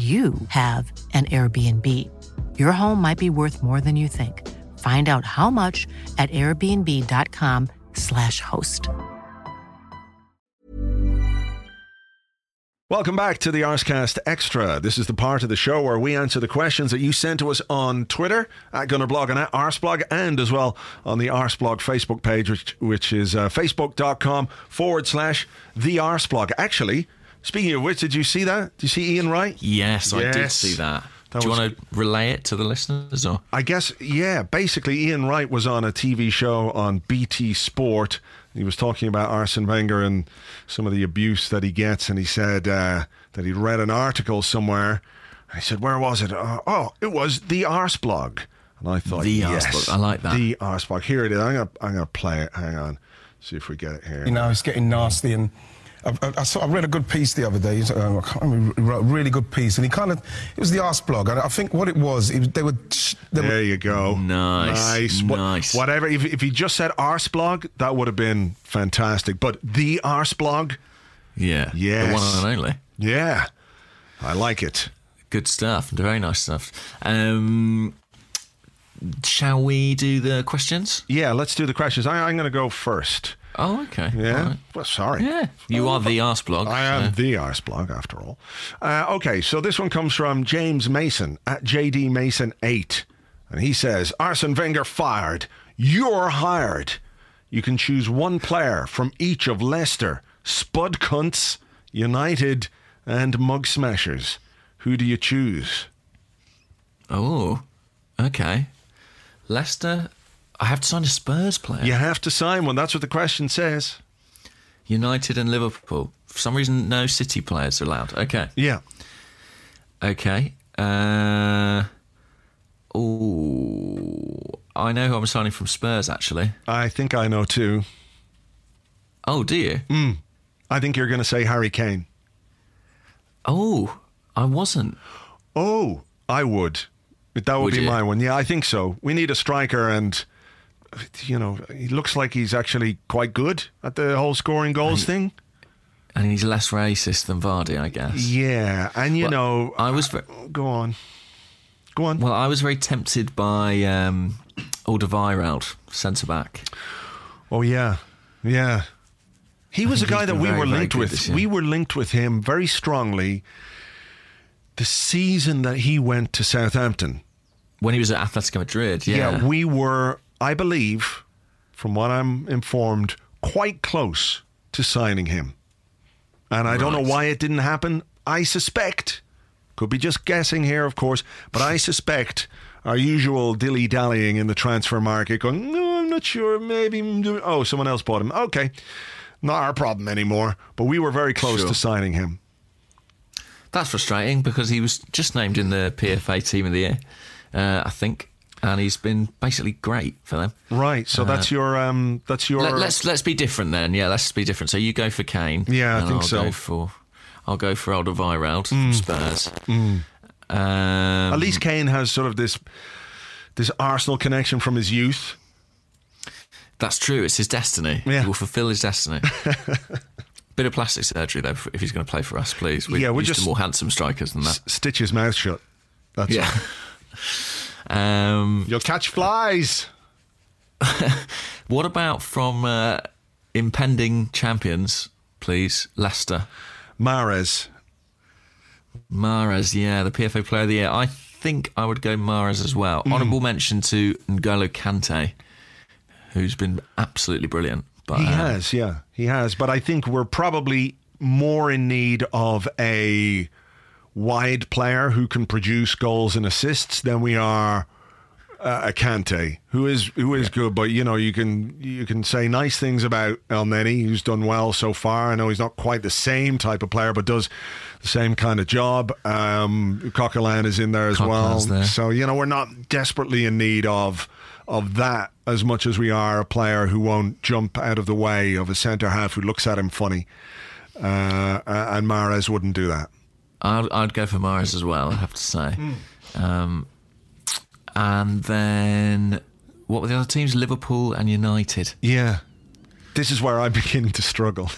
you have an Airbnb. Your home might be worth more than you think. Find out how much at airbnb.com/slash host. Welcome back to the Arsecast Extra. This is the part of the show where we answer the questions that you send to us on Twitter at Gunnerblog and at Arseblog, and as well on the Arseblog Facebook page, which, which is uh, facebook.com forward slash the Arseblog. Actually, speaking of which, did you see that? Did you see Ian Wright? Yes, I did see that. That Do you was- want to relay it to the listeners, or I guess, yeah. Basically, Ian Wright was on a TV show on BT Sport. He was talking about Arsene Wenger and some of the abuse that he gets, and he said uh, that he'd read an article somewhere. I said, "Where was it?" Uh, oh, it was the Arse blog. And I thought, The Arse yes, blog. I like that. The Arse blog. Here it is. I'm gonna, I'm gonna play it. Hang on, see if we get it here. You know, it's getting nasty. And I, I, I, saw, I read a good piece the other day. he's, I can't remember, wrote a really good piece. And he kind of, it was the Arse blog. And I think what it was, it was they were. They There were you go. Nice, Nice. What- nice. whatever. If, if he just said arse blog, that would have been fantastic. But the arse blog, yeah, Yes. the one and only. yeah, I like it. Good stuff. Very nice stuff. Um, shall we do the questions? Yeah, let's do the questions. I, I'm going to go first. Oh, okay. Yeah. Right. Well, sorry. Yeah. You are the arse blog. I am the arse blog after all. Uh, okay, so this one comes from James Mason at JD Mason 8. And he says, Arsene Wenger fired. You're hired. You can choose one player from each of Leicester, Spud Cunts, United, and Mug Smashers. Who do you choose? Oh, okay. Leicester. I have to sign a Spurs player. You have to sign one. That's what the question says. United and Liverpool. For some reason, no City players are allowed. Okay. Yeah. Okay. Uh, oh, I know who I'm signing from Spurs. Actually. I think I know too. Oh, do you? Mm. I think you're going to say Harry Kane. Oh, I wasn't. Oh, I would. That would, Would be you? my one. Yeah, I think so. We need a striker, and you know, he looks like he's actually quite good at the whole scoring goals thing. And he's less racist than Vardy, I guess. Yeah, and you Well, know, I was. Ve- go on, go on. well, I was very tempted by um, Alderweireld, centre back. oh yeah, yeah. He was a guy that we very, were linked with. We were linked with him very strongly. The season that he went to Southampton, When he was at Atletico Madrid, yeah. yeah, we were, I believe, from what I'm informed, quite close to signing him. And I don't know why it didn't happen. I suspect, could be just guessing here, of course, but I suspect our usual dilly dallying in the transfer market, going, no, I'm not sure, maybe, oh, someone else bought him. Okay, not our problem anymore. But we were very close Sure. to signing him. That's frustrating because he was just named in the PFA Team of the Year, uh, I think, and he's been basically great for them. Right, so that's your, um, that's your. Uh, Let, us let's be different then. Yeah, let's be different. So you go for Kane. Yeah, I think I'll so. Mm. Go for, I'll go for Alderweireld from Spurs. Um, At least Kane has sort of this, this Arsenal connection from his youth. that's true. It's his destiny. Yeah. He will fulfil his destiny. Bit of plastic surgery though, if he's going to play for us, please. We're Yeah, we're used just- to more handsome strikers than that. Stitch his mouth shut. That's Yeah. um, You'll catch flies. what about from uh, impending champions, please, Leicester? Mahrez. Mahrez, yeah, the PFA Player of the Year. I think I would go Mahrez as well. Honourable mention to N'Golo Kante, who's been absolutely brilliant. But He um, has, yeah, he has. But I think we're probably more in need of a wide player who can produce goals and assists than we are uh, a Kante, who is who is good. But you know, you can you can say nice things about Elneny, who's done well so far. I know he's not quite the same type of player, but does the same kind of job. Um, Coquelin is in there as well. There. So you know, we're not desperately in need of of that as much as we are a player who won't jump out of the way of a centre half who looks at him funny. Uh, and Mahrez wouldn't do that. I'd, I'd go for Mahrez as well, I have to say. Um, and then what were the other teams? Liverpool and United. Yeah. This is where I begin to struggle.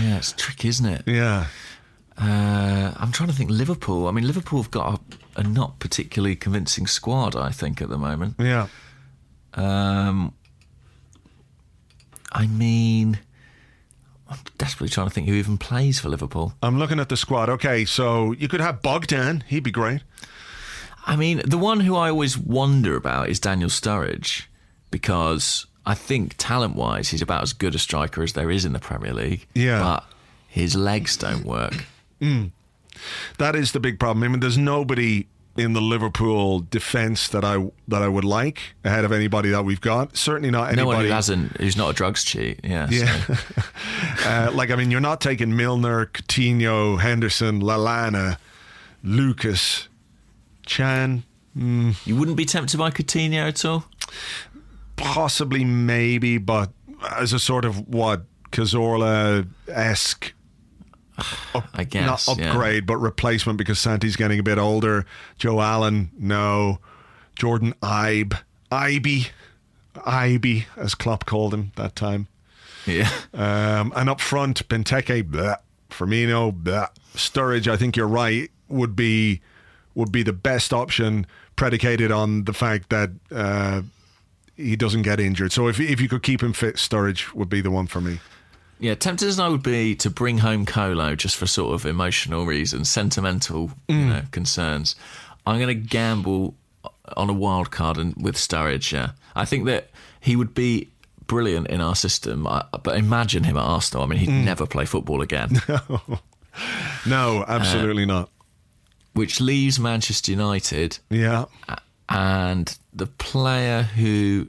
Yeah, it's tricky, isn't it? yeah. Uh, I'm trying to think Liverpool. I mean, Liverpool have got a a not particularly convincing squad. I think at the moment. Yeah. Um, I mean, I'm desperately trying to think who even plays for Liverpool. I'm looking at the squad. Okay, so you could have Bogdan. He'd be great. I mean, the one who I always wonder about is Daniel Sturridge because I think talent wise, he's about as good a striker as there is in the Premier League. Yeah. But his legs don't work. That is the big problem. I mean, there's nobody in the Liverpool defence that I that I would like ahead of anybody that we've got. Certainly not No one anybody. who hasn't, who's not a drugs cheat. Yeah. so- Yeah. uh, like, I mean, you're not taking Milner, Coutinho, Henderson, Lallana, Lucas, Can, You wouldn't be tempted by Coutinho at all? possibly, maybe, but as a sort of what, Cazorla esque I guess. not yeah. upgrade, but replacement because Santi's getting a bit older. Joe Allen, no. Jordan Ibe, Ibe, Ibe, as Klopp called him that time. Yeah. Um, and up front, Benteke, bleh. Firmino, bleh. Sturridge. I think you're right. Would be would be the best option, predicated on the fact that uh, he doesn't get injured. So if if you could keep him fit, Sturridge would be the one for me. Yeah, tempted as I would be to bring home Kolo just for sort of emotional reasons, sentimental you mm. know, concerns, I'm going to gamble on a wild card and with Sturridge. Yeah, I think that he would be brilliant in our system. Uh, but imagine him at Arsenal. I mean, he'd mm. never play football again. No, uh, absolutely not. Which leaves Manchester United Yeah. and the player who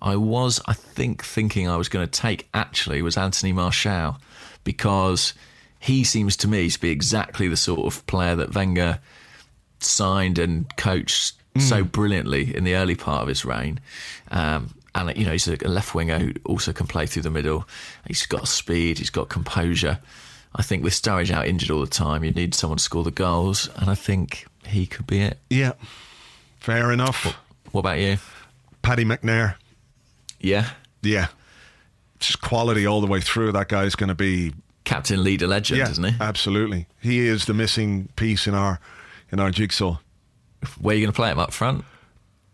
I was, I think, thinking I was going to take actually was Anthony Martial because he seems to me to be exactly the sort of player that Wenger signed and coached so brilliantly in the early part of his reign. Um, and you know he's a left winger who also can play through the middle. He's got speed. He's got composure. I think with Sturridge out injured all the time, you need someone to score the goals, and I think he could be it. Yeah. Fair enough. What about you? Paddy McNair. Yeah. Yeah. Just quality all the way through. That guy's going to be Captain, leader, legend, yeah, isn't he? absolutely. He is the missing piece in our in our jigsaw. Where are you going to play him up front?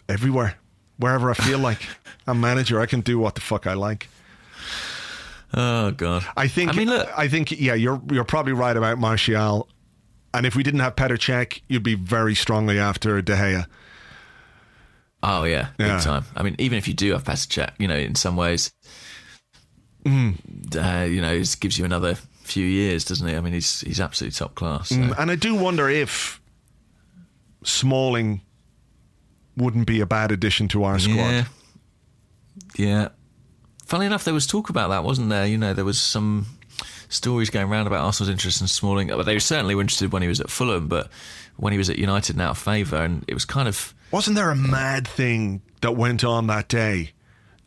Everywhere, wherever I feel like. I'm manager. I can do what the fuck I like. Oh God! I think. I mean, look. I think. Yeah, you're you're probably right about Martial. And if we didn't have Petr Cech, you'd be very strongly after De Gea. Oh yeah, big Yeah. time. I mean, even if you do have Petr Cech, you know, in some ways, Mm. uh, you know, it gives you another few years, doesn't he? I mean, he's he's absolutely top class. so. Mm, And I do wonder if Smalling wouldn't be a bad addition to our squad. Yeah. Yeah. Funnily enough, there was talk about that, wasn't there? You know, there was some stories going around about Arsenal's interest in Smalling. But they certainly were interested when he was at Fulham, but when he was at United, now of favour, and it was kind of Wasn't there a mad thing that went on that day?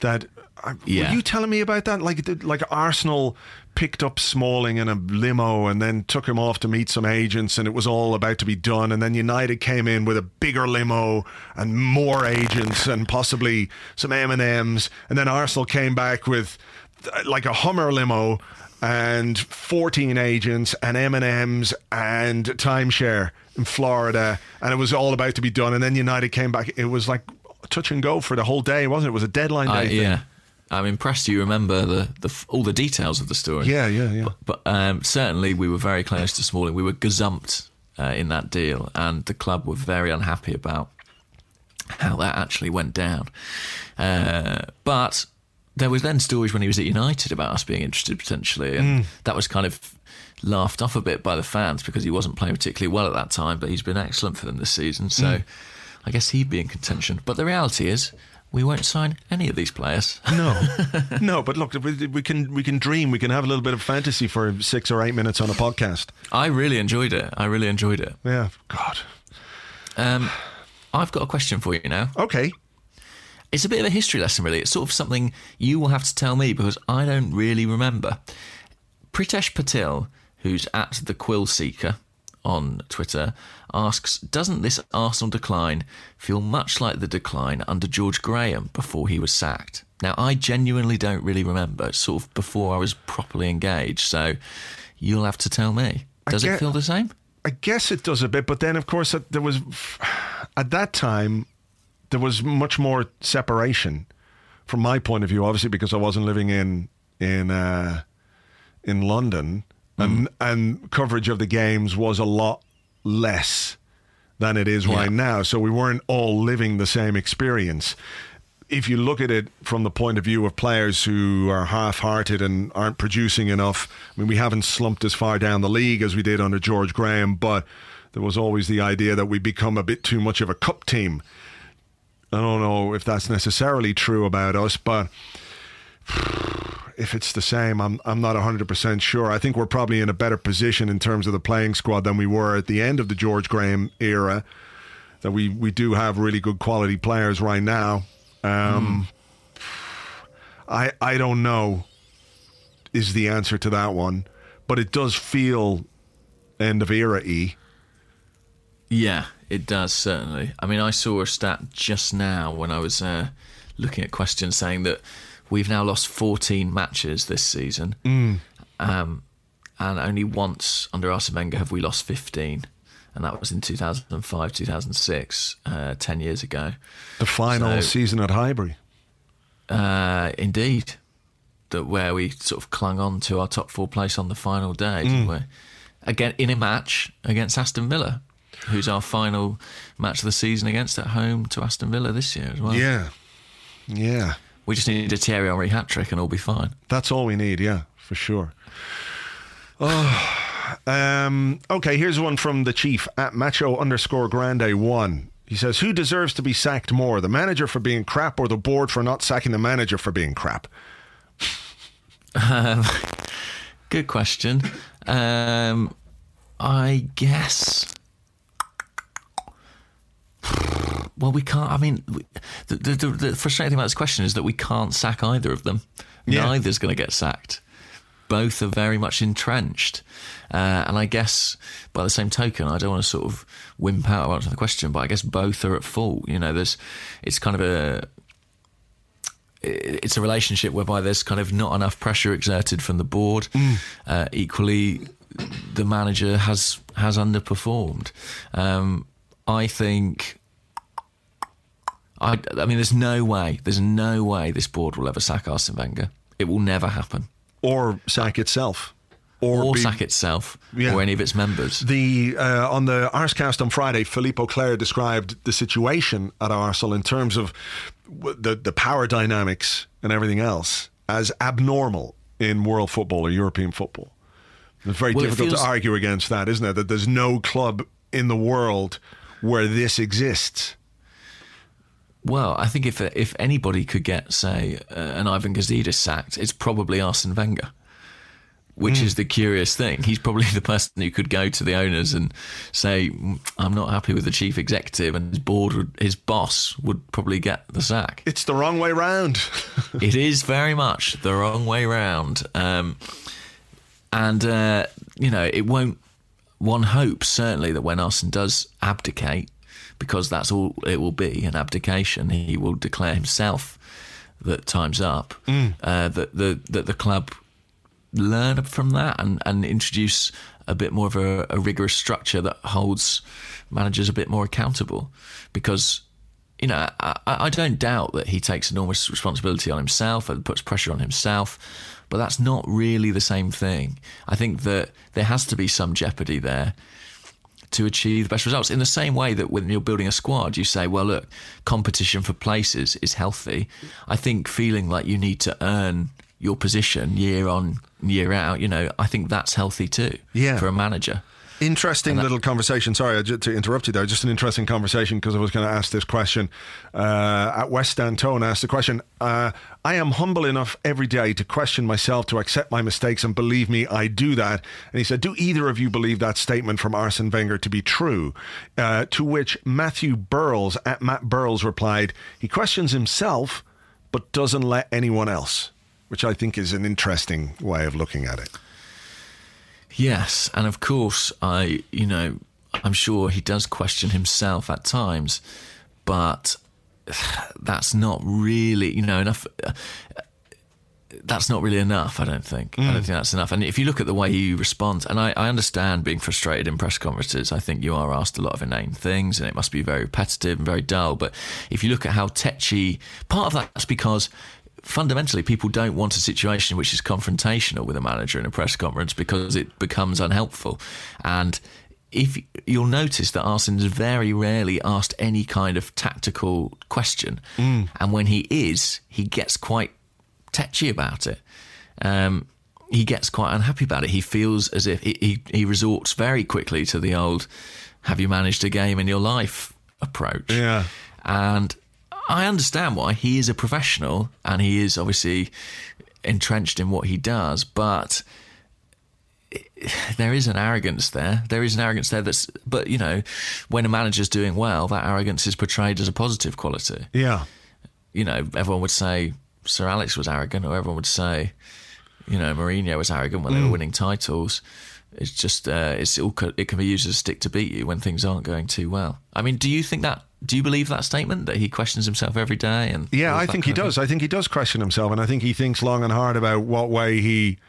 That uh, Yeah. were you telling me about that? Like, like Arsenal picked up Smalling in a limo and then took him off to meet some agents, and it was all about to be done. And then United came in with a bigger limo and more agents and possibly some M and M's, and then Arsenal came back with uh, like a Hummer limo and 14 agents and M&Ms and timeshare in Florida and it was all about to be done and then United came back it was like touch and go for the whole day wasn't it it was a deadline day thing. yeah. I'm impressed you remember the, the all the details of the story. yeah yeah yeah But um, certainly, we were very close to Smalling. We were gazumped uh, in that deal, and the club were very unhappy about how that actually went down. Uh, but there was then stories when he was at United about us being interested potentially, and that was kind of laughed off a bit by the fans because he wasn't playing particularly well at that time. But he's been excellent for them this season, so I guess he'd be in contention. But the reality is. We won't sign any of these players. no no but look we, we can we can dream we can have a little bit of fantasy for six or eight minutes on a podcast I really enjoyed it. I really enjoyed it. yeah god Um, I've got a question for you now. okay It's a bit of a history lesson, really. It's sort of something you will have to tell me because I don't really remember. Pritesh Patil, who's at the Quill Seeker on Twitter, asks Doesn't this Arsenal decline feel much like the decline under George Graham before he was sacked? Now, I genuinely don't really remember. It's sort of before I was properly engaged, so you'll have to tell me. Does it feel the same? I guess it does a bit, but then of course uh, there was at that time there was much more separation from my point of view, obviously because I wasn't living in in uh, in London, Hmm. and and coverage of the games was a lot less than it is right now. So we weren't all living the same experience. If you look at it from the point of view of players who are half-hearted and aren't producing enough, I mean, we haven't slumped as far down the league as we did under George Graham, but there was always the idea that we become a bit too much of a cup team. I don't know if that's necessarily true about us, but if it's the same, I'm I'm not 100% sure. I think we're probably in a better position in terms of the playing squad than we were at the end of the George Graham era. That we we do have really good quality players right now. Um, I I don't know is the answer to that one, but it does feel end of era e. Yeah, it does certainly. I mean, I saw a stat just now when I was uh, looking at questions saying that we've now lost 14 matches this season, um, and only once under Arsene Wenger have we lost 15, and that was in 2005, 2006, uh, 10 years ago. The final So- season at Highbury. Uh, indeed, that where we sort of clung on to our top four place on the final day, didn't we? Again, in a match against Aston Villa, who's our final match of the season against at home to Aston Villa this year as well. Yeah, yeah. We just need a Thierry Henry hat trick and all be fine. That's all we need, yeah, for sure. Oh, um, okay, here's one from the chief at macho underscore grande one. He says, Who deserves to be sacked more, the manager for being crap or the board for not sacking the manager for being crap? Good question. Um, I guess. Well, we can't. I mean, we- the, the, the, frustrating thing about this question is that we can't sack either of them. Yeah. Neither's going to get sacked. Both are very much entrenched. Uh, and I guess by the same token, I don't want to sort of wimp out of answering the question, but I guess both are at fault. You know, there's, it's kind of a, it's a relationship whereby there's kind of not enough pressure exerted from the board. Uh, equally, the manager has has underperformed. Um, I think. I, I mean, there's no way, there's no way this board will ever sack Arsene Wenger. It will never happen. Or sack itself. Or, be- sack itself, Yeah. or any of its members. The uh, on the Arsecast on Friday, Philippe Auclair described the situation at Arsenal in terms of the the power dynamics and everything else as abnormal in world football or European football. It's very Well, it difficult feels- to argue against that, isn't it? That there's no club in the world where this exists. Well, I think if if anybody could get, say, uh, an Ivan Gazidis sacked, it's probably Arsene Wenger. Which Hmm. is the curious thing. He's probably the person who could go to the owners and say, "Mm, "I'm not happy with the chief executive," and his board, would, his boss, would probably get the sack. It's the wrong way round. it is very much the wrong way round. Um, and, uh, you know, it won't, one hopes certainly that when Arsene does abdicate, because that's all it will be an abdication, he will declare himself that time's up, uh, that, the, that the club learn from that and, and introduce a bit more of a, a rigorous structure that holds managers a bit more accountable. Because you know I, I don't doubt that he takes enormous responsibility on himself and puts pressure on himself but that's not really the same thing. I think that there has to be some jeopardy there to achieve the best results. In the same way that when you're building a squad, you say, well, look, competition for places is healthy. I think feeling like you need to earn your position year on, year out, you know, I think that's healthy too Yeah. for a manager. Interesting little conversation. Sorry to interrupt you there. Just an interesting conversation because I was going to ask this question. Uh, at West Antone asked the question uh, I am humble enough every day to question myself, to accept my mistakes, and believe me, I do that. And he said, Do either of you believe that statement from Arsene Wenger to be true? Uh, to which Matthew Burles, at Matt Burles, replied, He questions himself, but doesn't let anyone else, which I think is an interesting way of looking at it. Yes, and of course, I, you know, I'm sure he does question himself at times, but that's not really, you know, enough. Uh, that's not really enough. I don't think. I don't mm. think that's enough. And if you look at the way he responds, and I, I understand being frustrated in press conferences, I think you are asked a lot of inane things, and it must be very repetitive and very dull. But if you look at how tetchy, part of that's because fundamentally people don't want a situation which is confrontational with a manager in a press conference because it becomes unhelpful. And if you'll notice that Arsene's very rarely asked any kind of tactical question, and when he is, he gets quite tetchy about it. Um, he gets quite unhappy about it. He feels as if he, he, he resorts very quickly to the old "Have you managed a game in your life?" approach. Yeah. and I understand why he is a professional and he is obviously entrenched in what he does, but there is an arrogance there. There is an arrogance there that's, but you know, when a manager's doing well, that arrogance is portrayed as a positive quality. Yeah. You know, everyone would say Sir Alex was arrogant, or everyone would say, you know, Mourinho was arrogant when they were winning titles. It's just, uh, it's all, it can be used as a stick to beat you when things aren't going too well. I mean, do you think that? Do you believe that statement that he questions himself every day? And Yeah, I think he does. I think he does question himself, and I think he thinks long and hard about what way he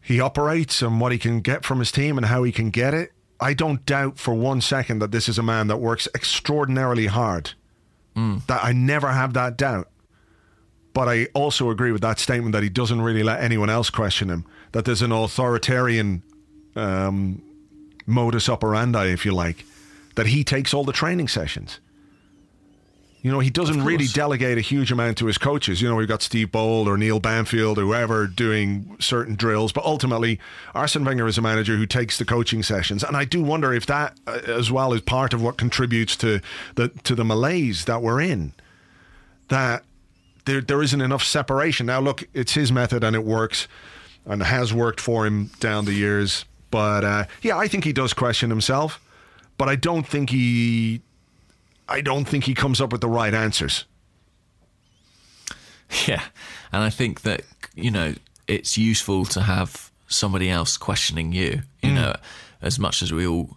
he operates and what he can get from his team and how he can get it. I don't doubt for one second that this is a man that works extraordinarily hard. That I never have that doubt. But I also agree with that statement that he doesn't really let anyone else question him. That there's an authoritarian um, modus operandi, if you like, that he takes all the training sessions. You know, he doesn't really delegate a huge amount to his coaches. You know, we've got Steve Bould or Neil Banfield or whoever doing certain drills, but ultimately, Arsene Wenger is a manager who takes the coaching sessions, and I do wonder if that, uh, as well, is part of what contributes to the to the malaise that we're in. That there there isn't enough separation. Now, look, it's his method and it works, and has worked for him down the years. But uh, yeah, I think he does question himself, but I don't think he I don't think he comes up with the right answers. Yeah, and I think that you know it's useful to have somebody else questioning you. You Mm. know, as much as we all.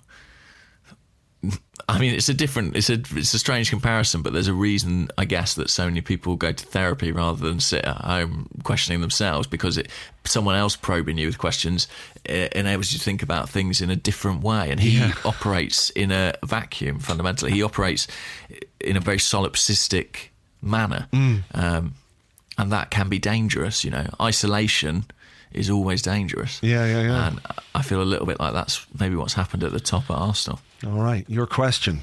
I mean, it's a different, it's a, it's a strange comparison, but there's a reason, I guess, that so many people go to therapy rather than sit at home questioning themselves because it, someone else probing you with questions uh, enables you to think about things in a different way. And he operates in a vacuum fundamentally. He operates in a very solipsistic manner. Um, and that can be dangerous. You know, isolation is always dangerous. Yeah, yeah, yeah. And I feel a little bit like that's maybe what's happened at the top at Arsenal. All right, your question.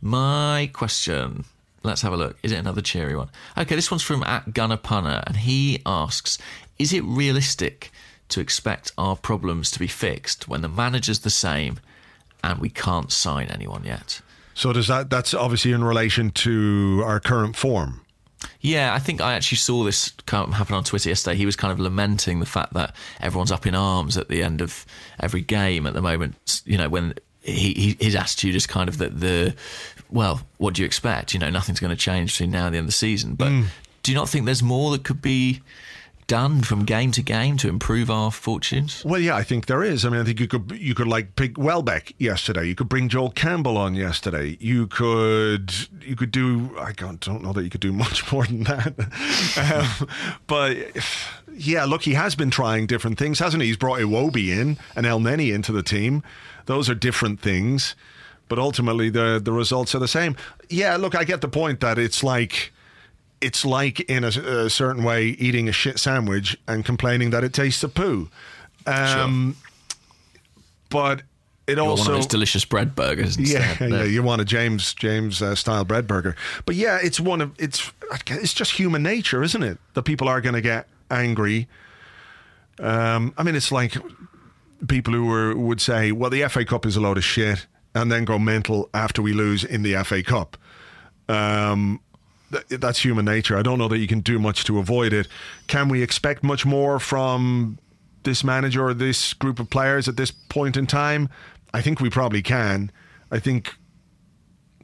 My question. Let's have a look. Is it another cheery one? Okay, this one's from at Gunner Punner, and he asks: Is it realistic to expect our problems to be fixed when the manager's the same and we can't sign anyone yet? So does that that's obviously in relation to our current form. Yeah, I think I actually saw this kind of happen on Twitter yesterday. He was kind of lamenting the fact that everyone's up in arms at the end of every game at the moment. You know, when he, he his attitude is kind of that the well, what do you expect? You know, nothing's going to change between now and the end of the season. But hmm. do you not think there's more that could be done from game to game to improve our fortunes? Well, yeah, I think there is. I mean, I think you could you could like pick Welbeck yesterday. You could bring Joel Campbell on yesterday. You could you could do. I don't, don't know that you could do much more than that. um, but yeah, look, he has been trying different things, hasn't he? He's brought Iwobi in and Elneny into the team. Those are different things, but ultimately the the results are the same. Yeah, look, I get the point that it's like it's like in a, a certain way eating a shit sandwich and complaining that it tastes of poo. Um, But it one also of those delicious bread burgers yeah, yeah, you want a James James uh, style bread burger. But yeah, it's one of it's it's just human nature, isn't it? That people are going to get angry. Um, I mean, it's like people who were, would say, "Well, the FA Cup is a load of shit," and then go mental after we lose in the FA Cup. Um, that's human nature. I don't know that you can do much to avoid it. Can we expect much more from this manager or this group of players at this point in time? I think we probably can. I think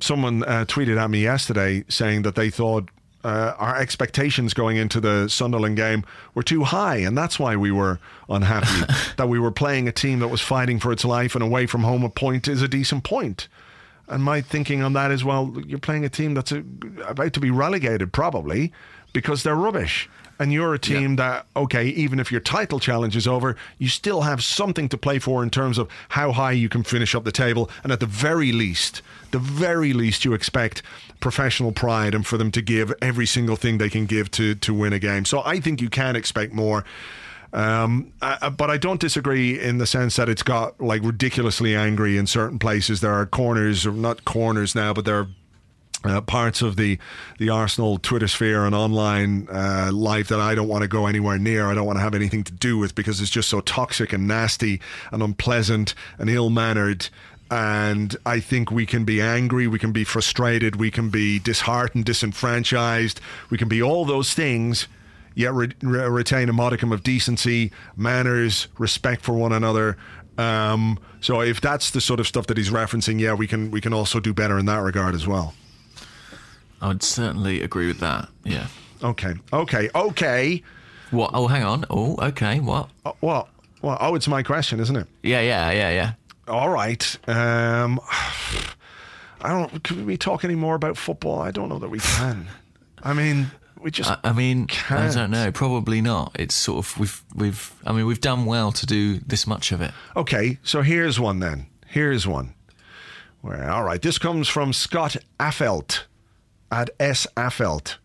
someone uh, tweeted at me yesterday saying that they thought uh, our expectations going into the Sunderland game were too high, and that's why we were unhappy. that we were playing a team that was fighting for its life, and away from home, a point is a decent point. And my thinking on that is, well, you're playing a team that's uh about to be relegated, probably. because they're rubbish. And you're a team that, okay, even if your title challenge is over, you still have something to play for in terms of how high you can finish up the table. And at the very least, the very least, you expect professional pride and for them to give every single thing they can give to, to win a game. So I think you can expect more. Um, uh, but I don't disagree in the sense that it's got like ridiculously angry in certain places. There are corners, or not corners now, but there are uh, parts of the the Arsenal Twitter sphere and online uh, life that I don't want to go anywhere near. I don't want to have anything to do with because it's just so toxic and nasty and unpleasant and ill mannered. And I think we can be angry, we can be frustrated, we can be disheartened, disenfranchised, we can be all those things. Yet re- re- retain a modicum of decency, manners, respect for one another, um, so if that's the sort of stuff that he's referencing, yeah, we can we can also do better in that regard as well. I would certainly agree with that. Yeah. Okay, okay, okay. What? Oh, hang on. Oh, okay. What? Uh, what? Well, oh, it's my question, isn't it? Yeah, yeah, yeah, yeah. All right. Um, I don't. Can we talk any more about football? I don't know that we can. I mean, we just. I, I mean, I can't. don't know. Probably not. It's sort of we've we've. I mean, we've done well to do this much of it. Okay, so here's one then. Here's one. Well, all right. This comes from Scott Affelt at S Affelt,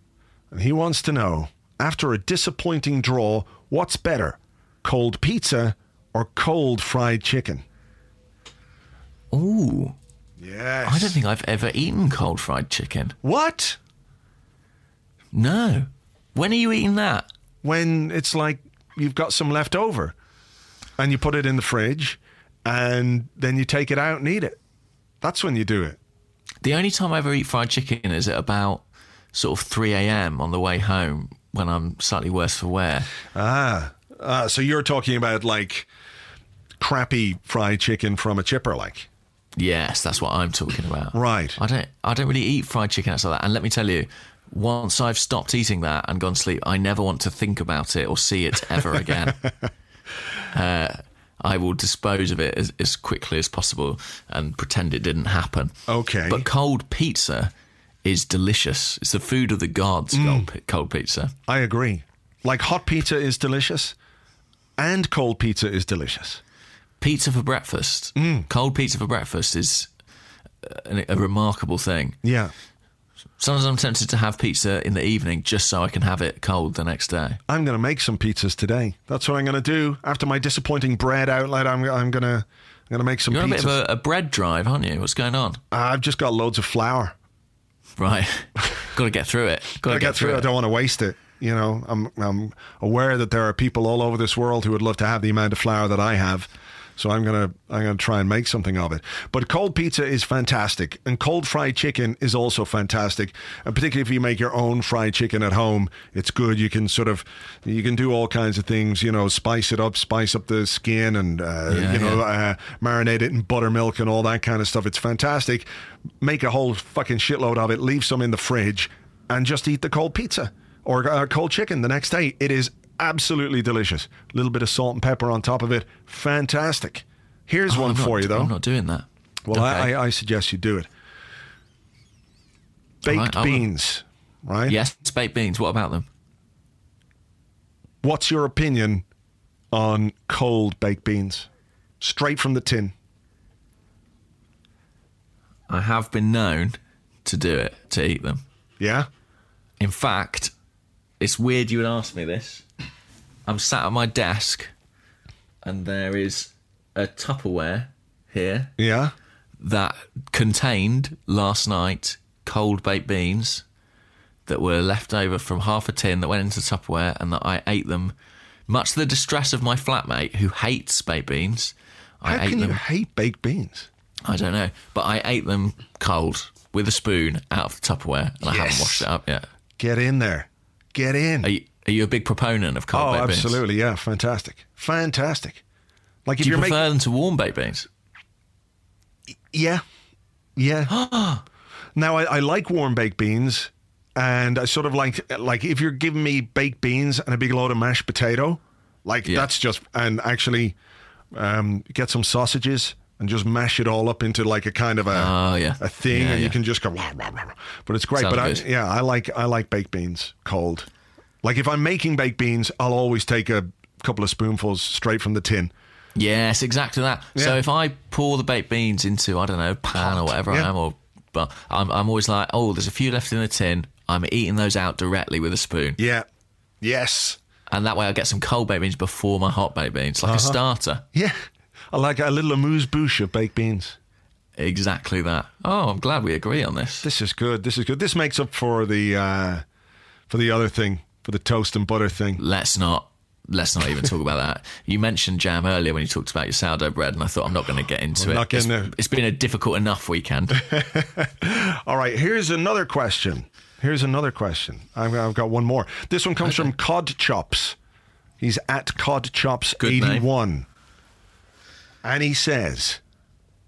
and he wants to know: after a disappointing draw, what's better, cold pizza or cold fried chicken? Ooh, Yes. I don't think I've ever eaten cold fried chicken. What? No. When are you eating that? when it's like you've got some left over and you put it in the fridge and then you take it out and eat it. That's when you do it. The only time I ever eat fried chicken is at about sort of 3 a.m. on the way home when I'm slightly worse for wear. Ah, ah so you're talking about like crappy fried chicken from a chipper, like. Yes, that's what I'm talking about. Right. I don't I don't really eat fried chicken outside that. And let me tell you, once I've stopped eating that and gone to sleep, I never want to think about it or see it ever again. uh, I will dispose of it as, as quickly as possible and pretend it didn't happen. Okay. But cold pizza is delicious. It's the food of the gods, Mm. cold, cold pizza. I agree. Like hot pizza is delicious and cold pizza is delicious. Pizza for breakfast, Mm. cold pizza for breakfast is a, a remarkable thing. Yeah. Sometimes I'm tempted to have pizza in the evening just so I can have it cold the next day. I'm going to make some pizzas today. That's what I'm going to do. After my disappointing bread outlet, I'm, I'm going to I'm going to make some You're on a bit of a, a bread drive, aren't you? What's going on? I've just got loads of flour. Right. Got to get through it. Got to I get through. it. I don't want to waste it. You know, I'm I'm aware that there are people all over this world who would love to have the amount of flour that I have. So I'm gonna I'm gonna try and make something of it. But cold pizza is fantastic, and cold fried chicken is also fantastic. And particularly if you make your own fried chicken at home, it's good. You can sort of you can do all kinds of things. You know, spice it up, spice up the skin, and uh, Yeah, you know, yeah. uh, marinate it in buttermilk and all that kind of stuff. It's fantastic. Make a whole fucking shitload of it. Leave some in the fridge, and just eat the cold pizza or uh, cold chicken the next day. It is absolutely delicious. A little bit of salt and pepper on top of it. Fantastic. Here's Oh, one I'm not- for you, though. I'm not doing that. well, Okay. I, I, suggest you do it. Baked will. beans, right? Yes, baked beans. What about them? What's your opinion on cold baked beans? Straight from the tin. I have been known to do it, to eat them. Yeah? In fact, it's weird you would ask me this. I'm sat at my desk and there is a Tupperware here Yeah? that contained last night cold baked beans that were left over from half a tin that went into Tupperware and that I ate them, much to the distress of my flatmate who hates baked beans. I How ate can them. you hate baked beans? I don't know, but I ate them cold with a spoon out of the Tupperware and I haven't washed it up yet. Get in there. Get in. You, are you a big proponent of cold oh, baked beans? absolutely. Yeah. Fantastic. Fantastic. Like if Do you you're prefer making. them to warm baked beans? Yeah. Yeah. now, I, I like warm baked beans. And I sort of like, like if you're giving me baked beans and a big load of mashed potato, like Yeah. that's just, and actually um, get some sausages and just mash it all up into like a kind of a Oh, yeah. a thing, Yeah, and you can just go. "Wah, wah, wah." But it's great. Sounds but I, yeah, I like I like baked beans cold. Like if I'm making baked beans, I'll always take a couple of spoonfuls straight from the tin. Yes, exactly that. So if I pour the baked beans into I don't know pan or whatever yeah. I am, or but I'm I'm always like, oh, there's a few left in the tin. I'm eating those out directly with a spoon, Yeah. Yes. and that way I get some cold baked beans before my hot baked beans, like a starter. Yeah. I like a little amuse bouche of baked beans. Exactly that. Oh, I'm glad we agree on this. This is good. This is good. This makes up for the uh, for the other thing, for the toast and butter thing. Let's not. Let's not even talk about that. You mentioned jam earlier when you talked about your sourdough bread, and I thought I'm not going to get into it. it's, it's been a difficult enough weekend. All right, here's another question. Here's another question. I've, I've got one more. This one comes from Cod Chops. He's at Cod Chops Good name. 81. And he says,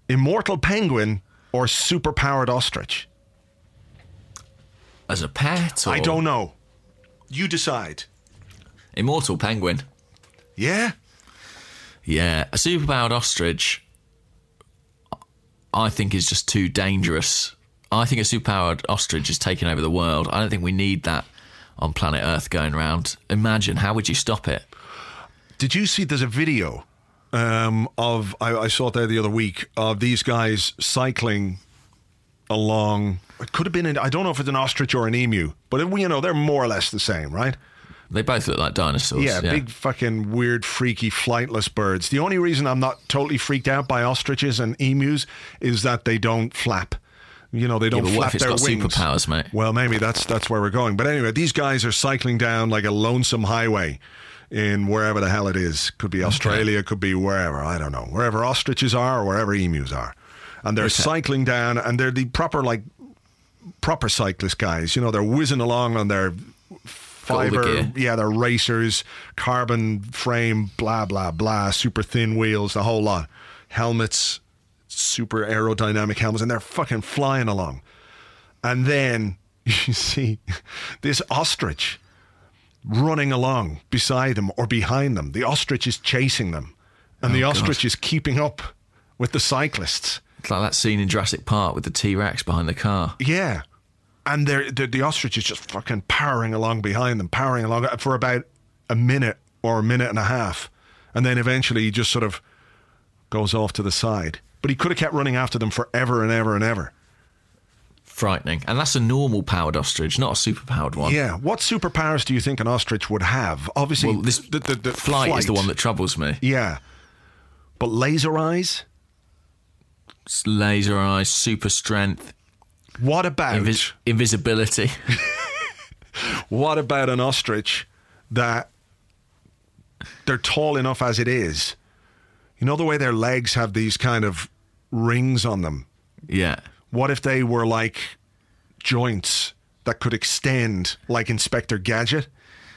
Immortal penguin or superpowered ostrich? As a pet, or I don't know. You decide. Immortal penguin. Yeah? Yeah, a superpowered ostrich. I think is just too dangerous. I think a superpowered ostrich is taking over the world. I don't think we need that on planet Earth going around. Imagine how would you stop it? Did you see there's a video um, of, I, I saw it there the other week, of these guys cycling along. It could have been, an, I don't know if it's an ostrich or an emu, but it, you know, they're more or less the same, right? They both look like dinosaurs. Yeah, big fucking weird, freaky, flightless birds. The only reason I'm not totally freaked out by ostriches and emus is that they don't flap. You know, they don't but what flap if it's their got wings. superpowers, mate? Well, maybe that's that's where we're going. But anyway, these guys are cycling down like a lonesome highway in wherever the hell it is. Could be Australia, could be wherever. I don't know. Wherever ostriches are or wherever emus are. And they're cycling down and they're the proper like proper cyclist guys. You know, they're whizzing along on their the fiber. Yeah, they're racers, carbon frame, blah blah blah, super thin wheels, the whole lot. Helmets, super aerodynamic helmets, and they're fucking flying along. And then you see this ostrich running along beside them or behind them. The ostrich is chasing them, and the Oh, ostrich God. is keeping up with the cyclists. It's like that scene in Jurassic Park with the T Rex behind the car. Yeah. And they're, the the ostrich is just fucking powering along behind them, powering along for about a minute or a minute and a half. And then eventually he just sort of goes off to the side. But he could have kept running after them forever and ever and ever. Frightening. And that's a normal powered ostrich, not a super powered one. Yeah. What superpowers do you think an ostrich would have? Obviously, Well, this the, the, the Flight, is the one that troubles me. Yeah. But laser eyes? Laser eyes, super strength, What about invis- invisibility. what about an ostrich that they're tall enough as it is? You know the way their legs have these kind of rings on them? yeah. What if they were like joints that could extend like Inspector Gadget?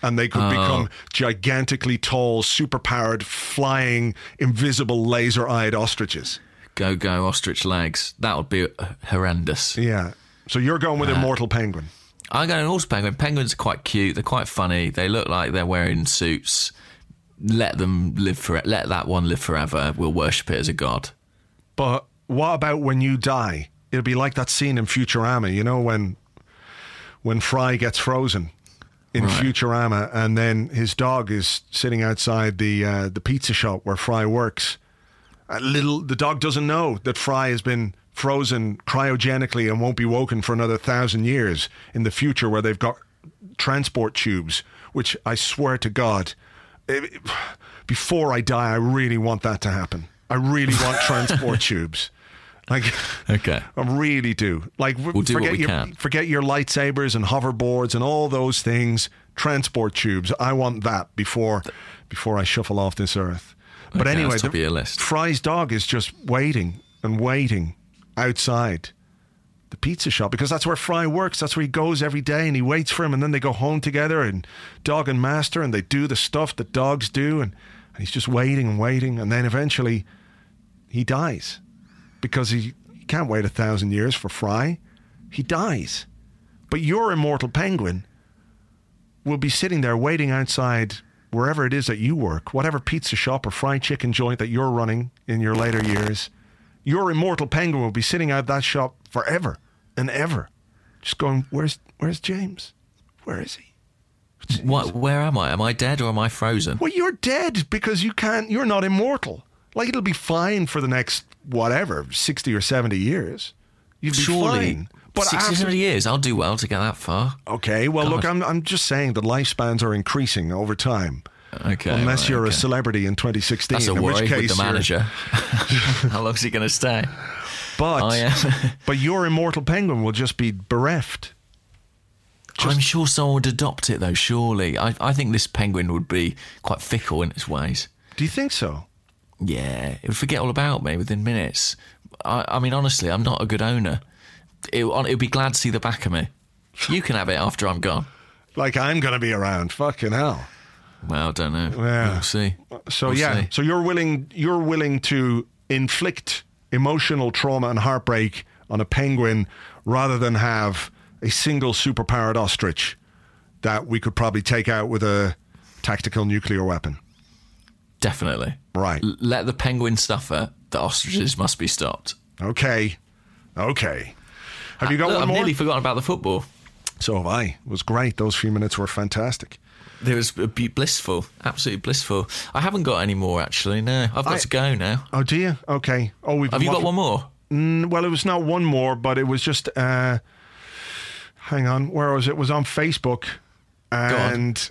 And they could oh. become gigantically tall, superpowered, flying, invisible, laser eyed ostriches. Go, go, ostrich legs. That would be uh, horrendous. Yeah. So you're going with Immortal Penguin. I go an horse penguin. Penguins are quite cute. They're quite funny. They look like they're wearing suits. Let them live for Let that one live forever. We'll worship it as a god. But what about when you die? It'll be like that scene in Futurama, you know, when when Fry gets frozen in Right. Futurama, and then his dog is sitting outside the uh, the pizza shop where Fry works. A little, the dog doesn't know that Fry has been frozen cryogenically and won't be woken for another thousand years in the future, where they've got transport tubes. Which I swear to God, it- before I die, I really want that to happen. I really want transport tubes. Like, Okay. I really do. Like, We'll do forget your can. forget your lightsabers and hoverboards and all those things. Transport tubes. I want that before before I shuffle off this earth. But Okay, anyway, the- of your list. Fry's dog is just waiting and waiting outside the pizza shop because that's where Fry works. That's where he goes every day and he waits for him. And then they go home together and dog and master and they do the stuff that dogs do. And, and he's just waiting and waiting. And then eventually he dies because he, he can't wait a thousand years for Fry. He dies. But your immortal penguin will be sitting there waiting outside wherever it is that you work, whatever pizza shop or fried chicken joint that you're running in your later years. your immortal penguin will be sitting out that shop forever and ever, just going, "Where's Where's James? Where is he?" What? Where am I? Am I dead or am I frozen? Well, you're dead because you can't. You're not immortal. Like it'll be fine for the next whatever sixty or seventy years. You'd be Surely, fine. But 60, after, 70 years. I'll do well to get that far. okay, well, look, I'm, I'm just saying that lifespans are increasing over time. Okay. Unless right, you're a celebrity in 2016, That's a in worry which case with the manager. How long's he going to stay? But I uh, am. but your immortal penguin will just be bereft. I'm sure someone would adopt it though. Surely, I, I think this penguin would be quite fickle in its ways. Do you think so? Yeah, it would forget all about me within minutes. I, I mean, honestly, I'm not a good owner. It, it would be glad to see the back of me. You can have it after I'm gone. Like I'm going to be around. Fucking hell. Well, I don't know. Yeah. We'll see. So We'll yeah, see. so you're willing you're willing to inflict emotional trauma and heartbreak on a penguin rather than have a single superpowered ostrich that we could probably take out with a tactical nuclear weapon. Definitely. Right. L- let the penguin suffer. The ostriches must be stopped. Okay. Okay. Have you got Look, one I've more? nearly forgotten about the football. so have I. It was great. Those few minutes were fantastic. It was blissful, absolutely blissful. I haven't got any more actually. No, I've got I- to go now. Oh, do you? Okay. Oh, we've Have you got one more? Mm, well, it was not one more, but it was just. Uh, hang on, where was it? It was on Facebook, on. and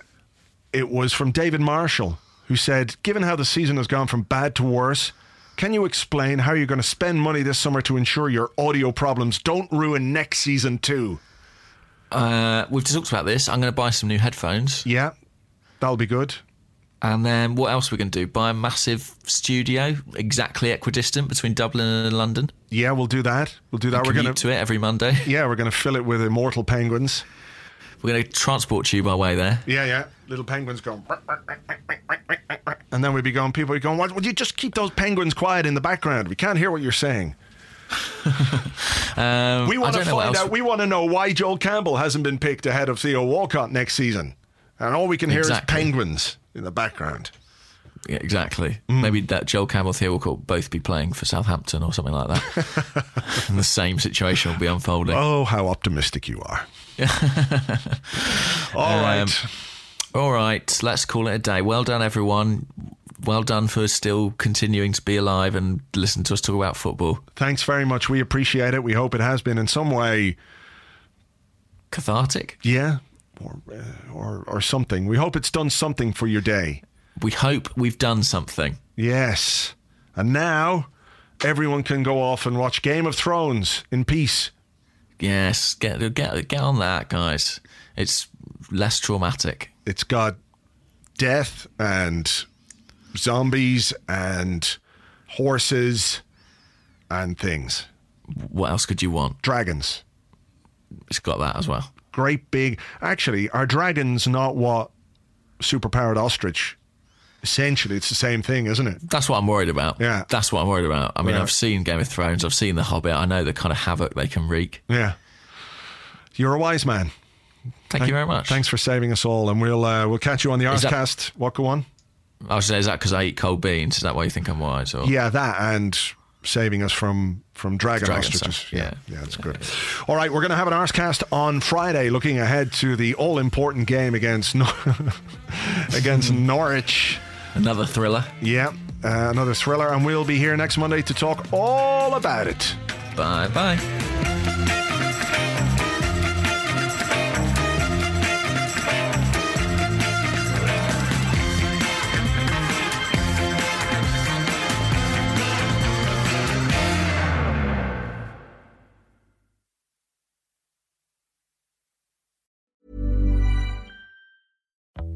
it was from David Marshall, who said, "Given how the season has gone from bad to worse." Can you explain how you're going to spend money this summer to ensure your audio problems don't ruin next season too? Uh, we've talked about this. I'm going to buy some new headphones, Yeah, that'll be good. and then what else are we going to do? Buy a massive studio, exactly equidistant between Dublin and London. Yeah, we'll do that. We'll do that. We're gonna to it every Monday. yeah, we're gonna fill it with immortal penguins. We're going to transport you by way there. Yeah, yeah. Little penguins going. And then we'd be going, people would be going, would you just keep those penguins quiet in the background? We can't hear what you're saying. Um, We want to don't know what find out, we want to know why Joel Campbell hasn't been picked ahead of Theo Walcott next season. And all we can hear Exactly. is penguins in the background. Yeah, exactly. Mm. Maybe that Joel Campbell, Theo Walcott both be playing for Southampton or something like that. and the same situation will be unfolding. Oh, how optimistic you are. All right. All right, let's call it a day. Well done, everyone. Well done for still continuing to be alive and listen to us talk about football. Thanks very much. We appreciate it. We hope it has been in some way, Cathartic. yeah, or, uh, or, or something. We hope it's done something for your day. We hope we've done something. Yes. And now everyone can go off and watch Game of Thrones in peace. Yes, get get get on that, guys. It's less traumatic. It's got death and zombies and horses and things. What else could you want? Dragons. It's got that as well. Great big. Actually, are dragons not what superpowered ostrich? Essentially, it's the same thing, isn't it? That's what I'm worried about. Yeah. That's what I'm worried about. I mean, Yeah. I've seen Game of Thrones, I've seen The Hobbit, I know the kind of havoc they can wreak. Yeah. You're a wise man. Thank you very much. Thanks for saving us all, and we'll uh, we'll catch you on the Arsecast. What go on? I was saying, is that because I eat cold beans? Is that why you think I'm wise? Or? Yeah, that and saving us from from dragon, Dragon ostriches. stuff, Yeah, yeah. yeah, that's good. All right, we're going to have an Arsecast on Friday, looking ahead to the all important game against Nor- against Norwich. Another thriller. Yeah, uh, another thriller, and we'll be here next Monday to talk all about it. Bye bye.